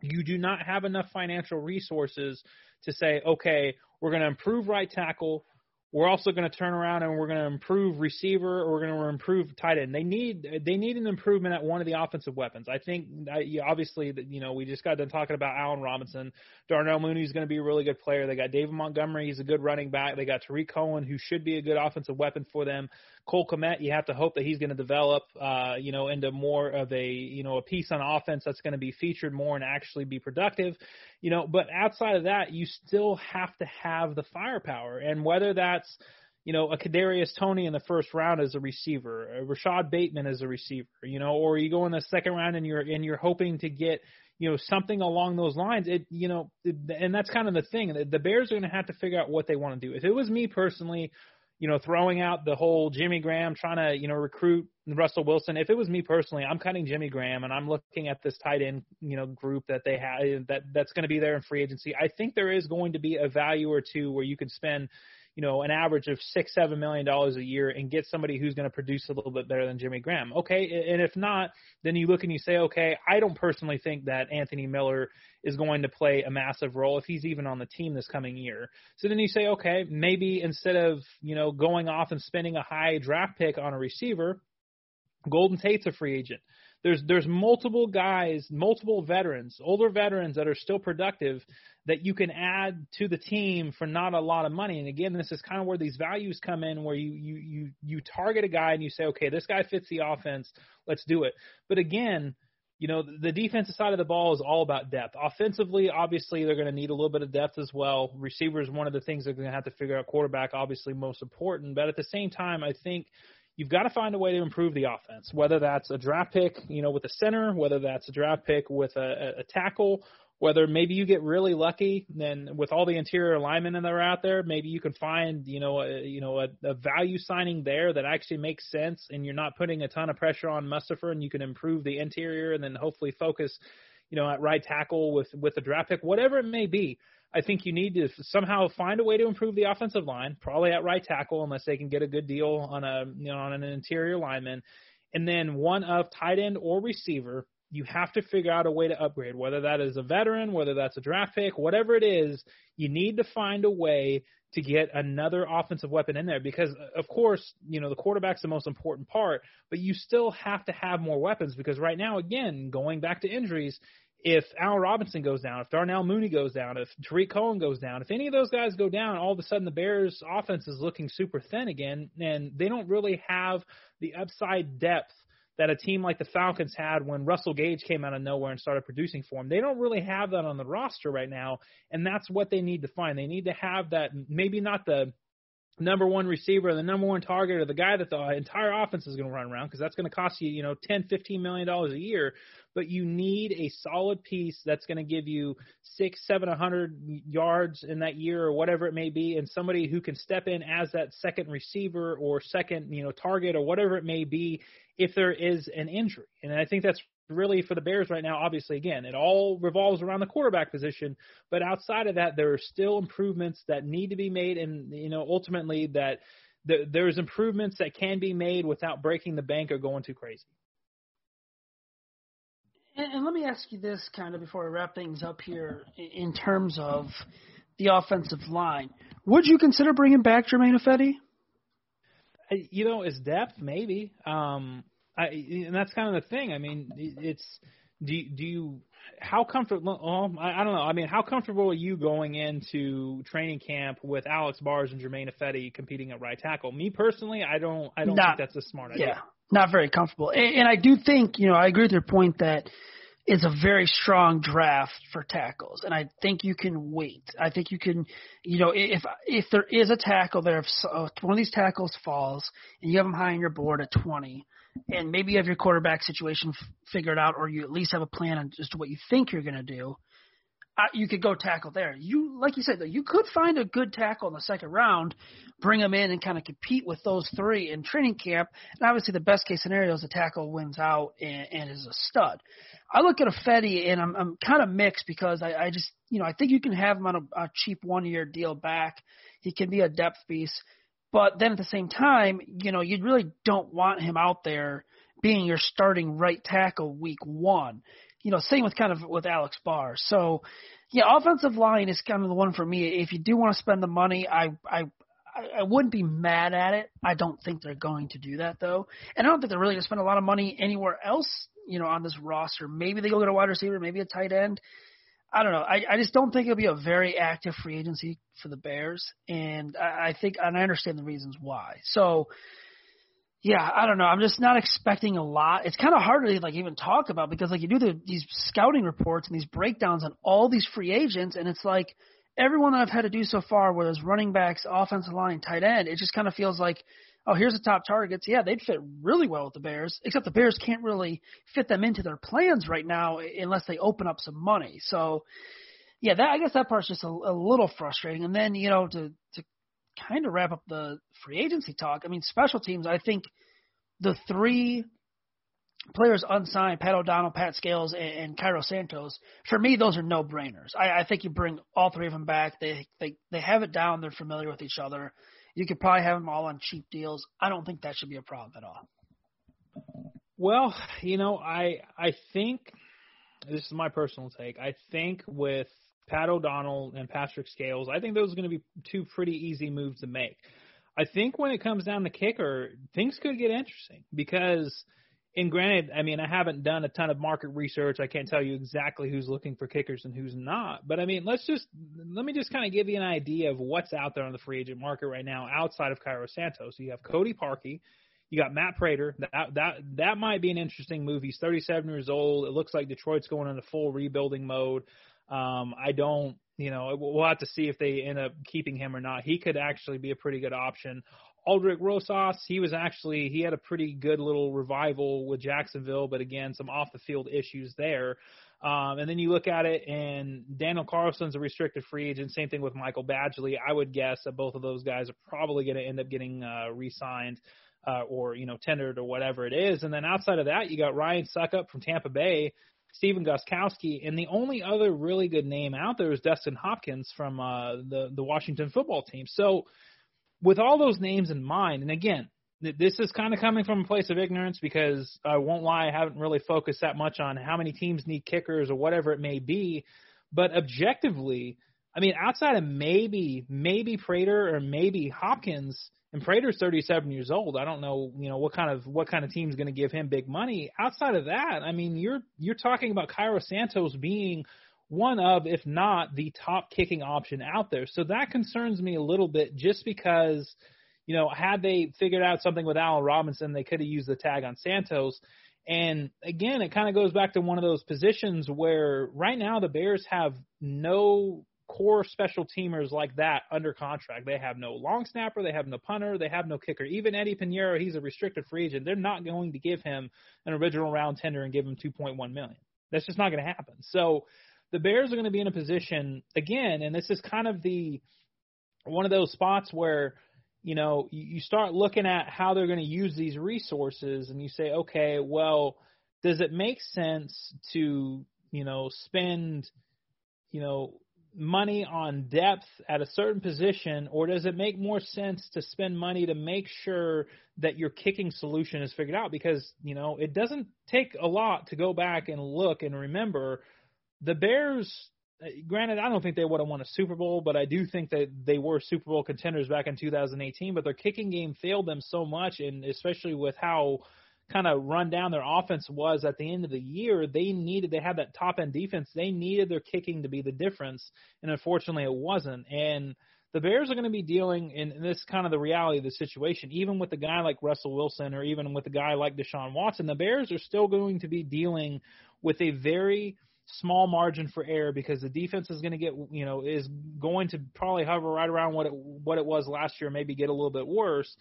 you do not have enough financial resources to say, okay, we're going to improve right tackle, we're also going to turn around and we're going to improve receiver or we're going to improve tight end. They need they need an improvement at one of the offensive weapons. I think obviously you know we just got done talking about Allen Robinson. Darnell Mooney is going to be a really good player. They got David Montgomery, he's a good running back. They got Tarik Cohen, who should be a good offensive weapon for them. Cole Kmet, you have to hope that he's going to develop, uh, you know, into more of a, you know, a piece on offense that's going to be featured more and actually be productive, you know. But outside of that, you still have to have the firepower, and whether that's you know, a Kadarius Toney in the first round as a receiver, a Rashod Bateman as a receiver, you know, or you go in the second round and you're and you're hoping to get, you know, something along those lines. It, you know, it, and that's kind of the thing. The Bears are going to have to figure out what they want to do. If it was me personally, you know, throwing out the whole Jimmy Graham trying to, you know, recruit Russell Wilson. If it was me personally, I'm cutting Jimmy Graham and I'm looking at this tight end, you know, group that they have that that's going to be there in free agency. I think there is going to be a value or two where you could spend, you know, an average of six, seven million dollars a year and get somebody who's going to produce a little bit better than Jimmy Graham. Okay, and if not, then you look and you say, okay, I don't personally think that Anthony Miller is going to play a massive role if he's even on the team this coming year. So then you say, okay, maybe instead of you know going off and spending a high draft pick on a receiver, Golden Tate's a free agent there's there's multiple guys, multiple veterans, older veterans that are still productive that you can add to the team for not a lot of money. And again, this is kind of where these values come in, where you you you you target a guy and you say, okay, this guy fits the offense, let's do it. But again, you know, the defensive side of the ball is all about depth. Offensively, obviously, they're going to need a little bit of depth as well. Receivers, one of the things they're going to have to figure out. Quarterback, obviously, most important. But at the same time, I think you've got to find a way to improve the offense, whether that's a draft pick, you know, with a center, whether that's a draft pick with a, a tackle, whether maybe you get really lucky then with all the interior linemen that are out there, maybe you can find, you know, a, you know, a, a value signing there that actually makes sense and you're not putting a ton of pressure on Mustipher and you can improve the interior and then hopefully focus, you know, at right tackle with, with the draft pick, whatever it may be. I think you need to somehow find a way to improve the offensive line, probably at right tackle, unless they can get a good deal on a you know on an interior lineman, and then one of tight end or receiver. You have to figure out a way to upgrade, whether that is a veteran, whether that's a draft pick, whatever it is. You need to find a way to get another offensive weapon in there because of course you know the quarterback's the most important part but you still have to have more weapons because right now again going back to injuries if Al Robinson goes down, if Darnell Mooney goes down, if Tarik Cohen goes down, if any of those guys go down, all of a sudden the Bears offense is looking super thin again, and they don't really have the upside depth that a team like the Falcons had when Russell Gage came out of nowhere and started producing for them. They don't really have that on the roster right now, and that's what they need to find. They need to have that maybe not the number one receiver, the number one target, or the guy that the entire offense is going to run around because that's going to cost you, you know, ten, fifteen million dollars a year. But you need a solid piece that's going to give you six, seven hundred yards in that year or whatever it may be, and somebody who can step in as that second receiver or second, you know, target or whatever it may be if there is an injury. And I think that's really for the Bears right now, obviously, again, it all revolves around the quarterback position. But outside of that, there are still improvements that need to be made, and you know, ultimately, that the, there's improvements that can be made without breaking the bank or going too crazy. And, and let me ask you this, kind of before I wrap things up here, in terms of the offensive line, would you consider bringing back Germain Ifedi? You know, as depth, maybe. Um, I, and that's kind of the thing. I mean, it's do do you how comfortable? Well, I, I don't know. I mean, how comfortable are you going into training camp with Alex Bars and Germain Ifedi competing at right tackle? Me personally, I don't. I don't not, think that's a smart idea. Yeah, not very comfortable. And, and I do think you know I agree with your point that it's a very strong draft for tackles, and I think you can wait. I think you can, you know, if if there is a tackle there, if one of these tackles falls and you have them high on your board at 20, and maybe you have your quarterback situation f- figured out, or you at least have a plan on just what you think you're going to do, uh, you could go tackle there. You, like you said, though, you could find a good tackle in the second round, bring them in, and kind of compete with those three in training camp. And obviously, the best case scenario is the tackle wins out and, and is a stud. I look at Ifedi and I'm, I'm kind of mixed because I, I just, you know, I think you can have him on a, a cheap one year deal back. He can be a depth piece. But then at the same time, you know, you really don't want him out there being your starting right tackle week one. You know, same with kind of with Alex Barr. So, yeah, offensive line is kind of the one for me. If you do want to spend the money, I I I wouldn't be mad at it. I don't think they're going to do that though, and I don't think they're really going to spend a lot of money anywhere else. You know, on this roster, maybe they go get a wide receiver, maybe a tight end. I don't know. I, I just don't think it'll be a very active free agency for the Bears, and I, I think and I understand the reasons why. So, yeah, I don't know. I'm just not expecting a lot. It's kind of hard to like even talk about because like you do the, these scouting reports and these breakdowns on all these free agents, and it's like everyone that I've had to do so far, whether it's running backs, offensive line, tight end, it just kind of feels like oh, here's the top targets. Yeah, they'd fit really well with the Bears, except the Bears can't really fit them into their plans right now unless they open up some money. So, yeah, that I guess that part's just a, a little frustrating. And then you know to to kind of wrap up the free agency talk. I mean, special teams. I think the three players unsigned, Pat O'Donnell, Pat Scales, and, and Cairo Santos, for me, those are no brainers. I, I think you bring all three of them back. They they they have it down. They're familiar with each other. You could probably have them all on cheap deals. I don't think that should be a problem at all. Well, you know, I I think this is my personal take. I think with Pat O'Donnell and Patrick Scales, I think those are going to be two pretty easy moves to make. I think when it comes down to kicker, things could get interesting because – and granted, I mean, I haven't done a ton of market research. I can't tell you exactly who's looking for kickers and who's not. But I mean, let's just let me just kind of give you an idea of what's out there on the free agent market right now outside of Cairo Santos. You have Cody Parkey, you got Matt Prater. That that that might be an interesting move. He's 37 years old. It looks like Detroit's going into full rebuilding mode. Um, I don't, you know, we'll have to see if they end up keeping him or not. He could actually be a pretty good option. Aldrick Rosas, he was actually he had a pretty good little revival with Jacksonville, but again, some off the field issues there. Um, and then you look at it, and Daniel Carlson's a restricted free agent. Same thing with Michael Badgley. I would guess that both of those guys are probably going to end up getting uh, re-signed uh, or you know tendered or whatever it is. And then outside of that, you got Ryan Succop from Tampa Bay, Stephen Gostkowski, and the only other really good name out there is Dustin Hopkins from uh, the the Washington football team. So with all those names in mind, and again, this is kind of coming from a place of ignorance because I won't lie, I haven't really focused that much on how many teams need kickers or whatever it may be. But objectively, I mean, outside of maybe maybe Prater or maybe Hopkins, and Prater's 37 years old. I don't know, you know, what kind of what kind of team's going to give him big money. Outside of that, I mean, you're you're talking about Cairo Santos being one of, if not the top kicking option out there. So that concerns me a little bit just because, you know, had they figured out something with Allen Robinson, they could have used the tag on Santos. And again, it kind of goes back to one of those positions where right now the Bears have no core special teamers like that under contract. They have no long snapper, they have no punter, they have no kicker. Even Eddie Piñeiro, he's a restricted free agent. They're not going to give him an original round tender and give him 2.1 million. That's just not going to happen. So the Bears are going to be in a position again, and this is kind of the one of those spots where you know you, start looking at how they're going to use these resources, and you say, okay, well, does it make sense to you know spend you know money on depth at a certain position, or does it make more sense to spend money to make sure that your kicking solution is figured out? Because you know it doesn't take a lot to go back and look and remember the Bears, uh, granted, I don't think they would have won a Super Bowl, but I do think that they were Super Bowl contenders back in 2018. But their kicking game failed them so much, and especially with how kind of run down their offense was at the end of the year, they needed they had that top end defense. They needed their kicking to be the difference, and unfortunately, it wasn't. And the Bears are going to be dealing, and this is kind of the reality of the situation. Even with a guy like Russell Wilson, or even with a guy like Deshaun Watson, the Bears are still going to be dealing with a very small margin for error because the defense is going to get you know is going to probably hover right around what it what it was last year, maybe get a little bit worse.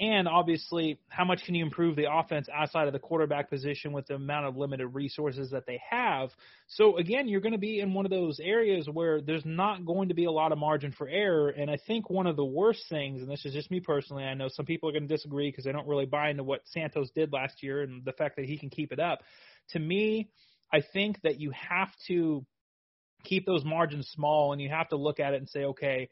And obviously, how much can you improve the offense outside of the quarterback position with the amount of limited resources that they have? So, again, you're going to be in one of those areas where there's not going to be a lot of margin for error. And I think one of the worst things, and this is just me personally, I know some people are going to disagree because they don't really buy into what Santos did last year and the fact that he can keep it up. To me, I think that you have to keep those margins small and you have to look at it and say, okay,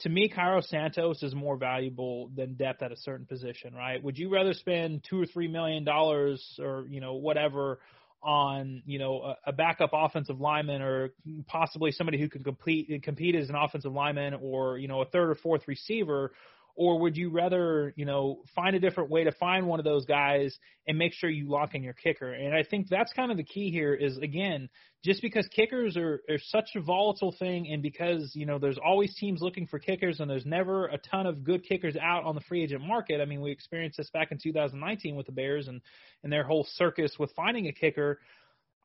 to me, Cairo Santos is more valuable than depth at a certain position, right? Would you rather spend two or three million dollars or you know whatever on you know a, a backup offensive lineman or possibly somebody who can compete compete as an offensive lineman or you know a third or fourth receiver or would you rather, you know, find a different way to find one of those guys and make sure you lock in your kicker? And I think that's kind of the key here is again, just because kickers are, are such a volatile thing and because, you know, there's always teams looking for kickers and there's never a ton of good kickers out on the free agent market. I mean, we experienced this back in 2019 with the Bears and, and their whole circus with finding a kicker.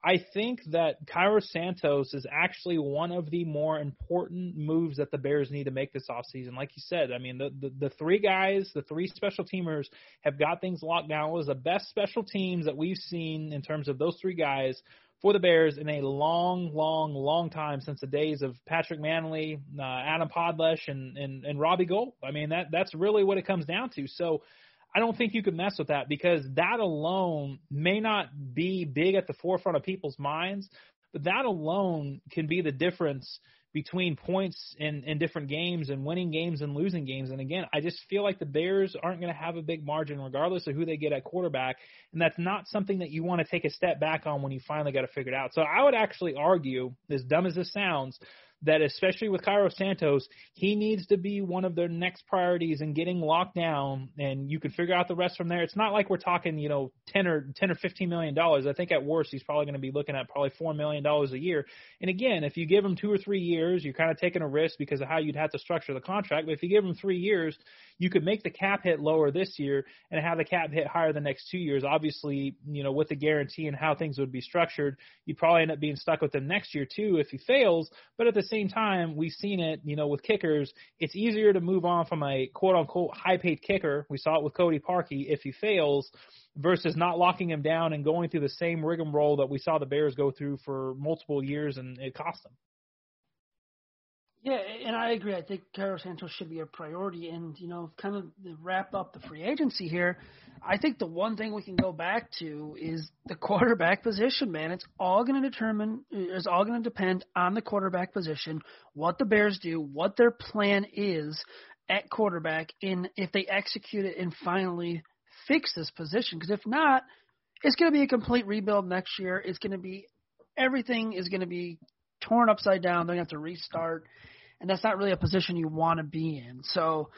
I think that Cairo Santos is actually one of the more important moves that the Bears need to make this offseason. Like you said, I mean, the, the, the three guys, the three special teamers have got things locked down. It was the best special teams that we've seen in terms of those three guys for the Bears in a long, long, long time since the days of Patrick Mannelly, uh, Adam Podlesh, and, and, and Robbie Gould. I mean, that that's really what it comes down to. So I don't think you could mess with that because that alone may not be big at the forefront of people's minds, but that alone can be the difference between points in, in different games and winning games and losing games. And again, I just feel like the Bears aren't going to have a big margin regardless of who they get at quarterback. And that's not something that you want to take a step back on when you finally got it figured out. So I would actually argue, as dumb as this sounds, that especially with Cairo Santos, he needs to be one of their next priorities in getting locked down, and you can figure out the rest from there. It's not like we're talking, you know, ten or ten or fifteen million dollars. I think at worst he's probably going to be looking at probably four million dollars a year. And again, if you give him two or three years, you're kind of taking a risk because of how you'd have to structure the contract. But if you give him three years, you could make the cap hit lower this year and have the cap hit higher the next two years. Obviously, you know, with the guarantee and how things would be structured, you'd probably end up being stuck with him next year too if he fails. But at the same time, we've seen it, you know, with kickers, it's easier to move on from a quote unquote high paid kicker. We saw it with Cody Parkey if he fails versus not locking him down and going through the same rigmarole that we saw the Bears go through for multiple years and it cost them. Yeah, and I agree. I think Cairo Santos should be a priority. And, you know, kind of wrap up the free agency here, I think the one thing we can go back to is the quarterback position, man. It's all going to determine, it's all going to depend on the quarterback position, what the Bears do, what their plan is at quarterback, and if they execute it and finally fix this position. Because if not, it's going to be a complete rebuild next year. It's going to be, everything is going to be torn upside down. They're going to have to restart and that's not really a position you want to be in. So,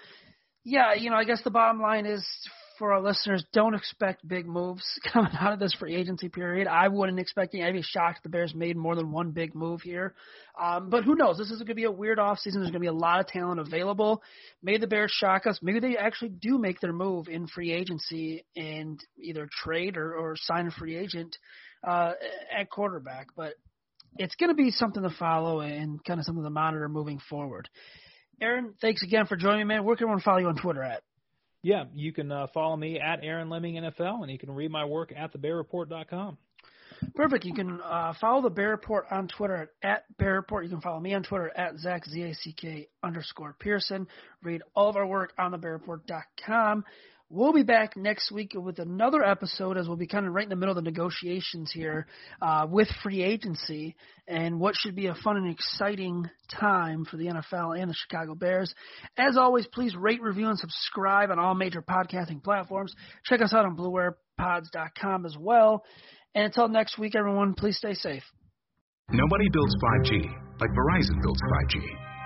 yeah, you know, I guess the bottom line is for our listeners, don't expect big moves coming out of this free agency period. I wouldn't expect any. I'd be shocked if the Bears made more than one big move here. Um, but who knows? This is going to be a weird offseason. There's going to be a lot of talent available. Maybe the Bears shock us. Maybe they actually do make their move in free agency and either trade or, or sign a free agent uh, at quarterback. But it's going to be something to follow and kind of something to monitor moving forward. Aaron, thanks again for joining me, man. Where can everyone follow you on Twitter at? Yeah, you can uh, follow me at Aaron Leming NFL, and you can read my work at thebearreport.com. Perfect. You can uh, follow the Bear Report on Twitter at, at Bear Report. You can follow me on Twitter at Zack Z A C K underscore Pearson. Read all of our work on the Report.com. We'll be back next week with another episode as we'll be kind of right in the middle of the negotiations here uh, with free agency and what should be a fun and exciting time for the NFL and the Chicago Bears. As always, please rate, review, and subscribe on all major podcasting platforms. Check us out on BlueWirePods.com as well. And until next week, everyone, please stay safe. Nobody builds 5G like Verizon builds 5G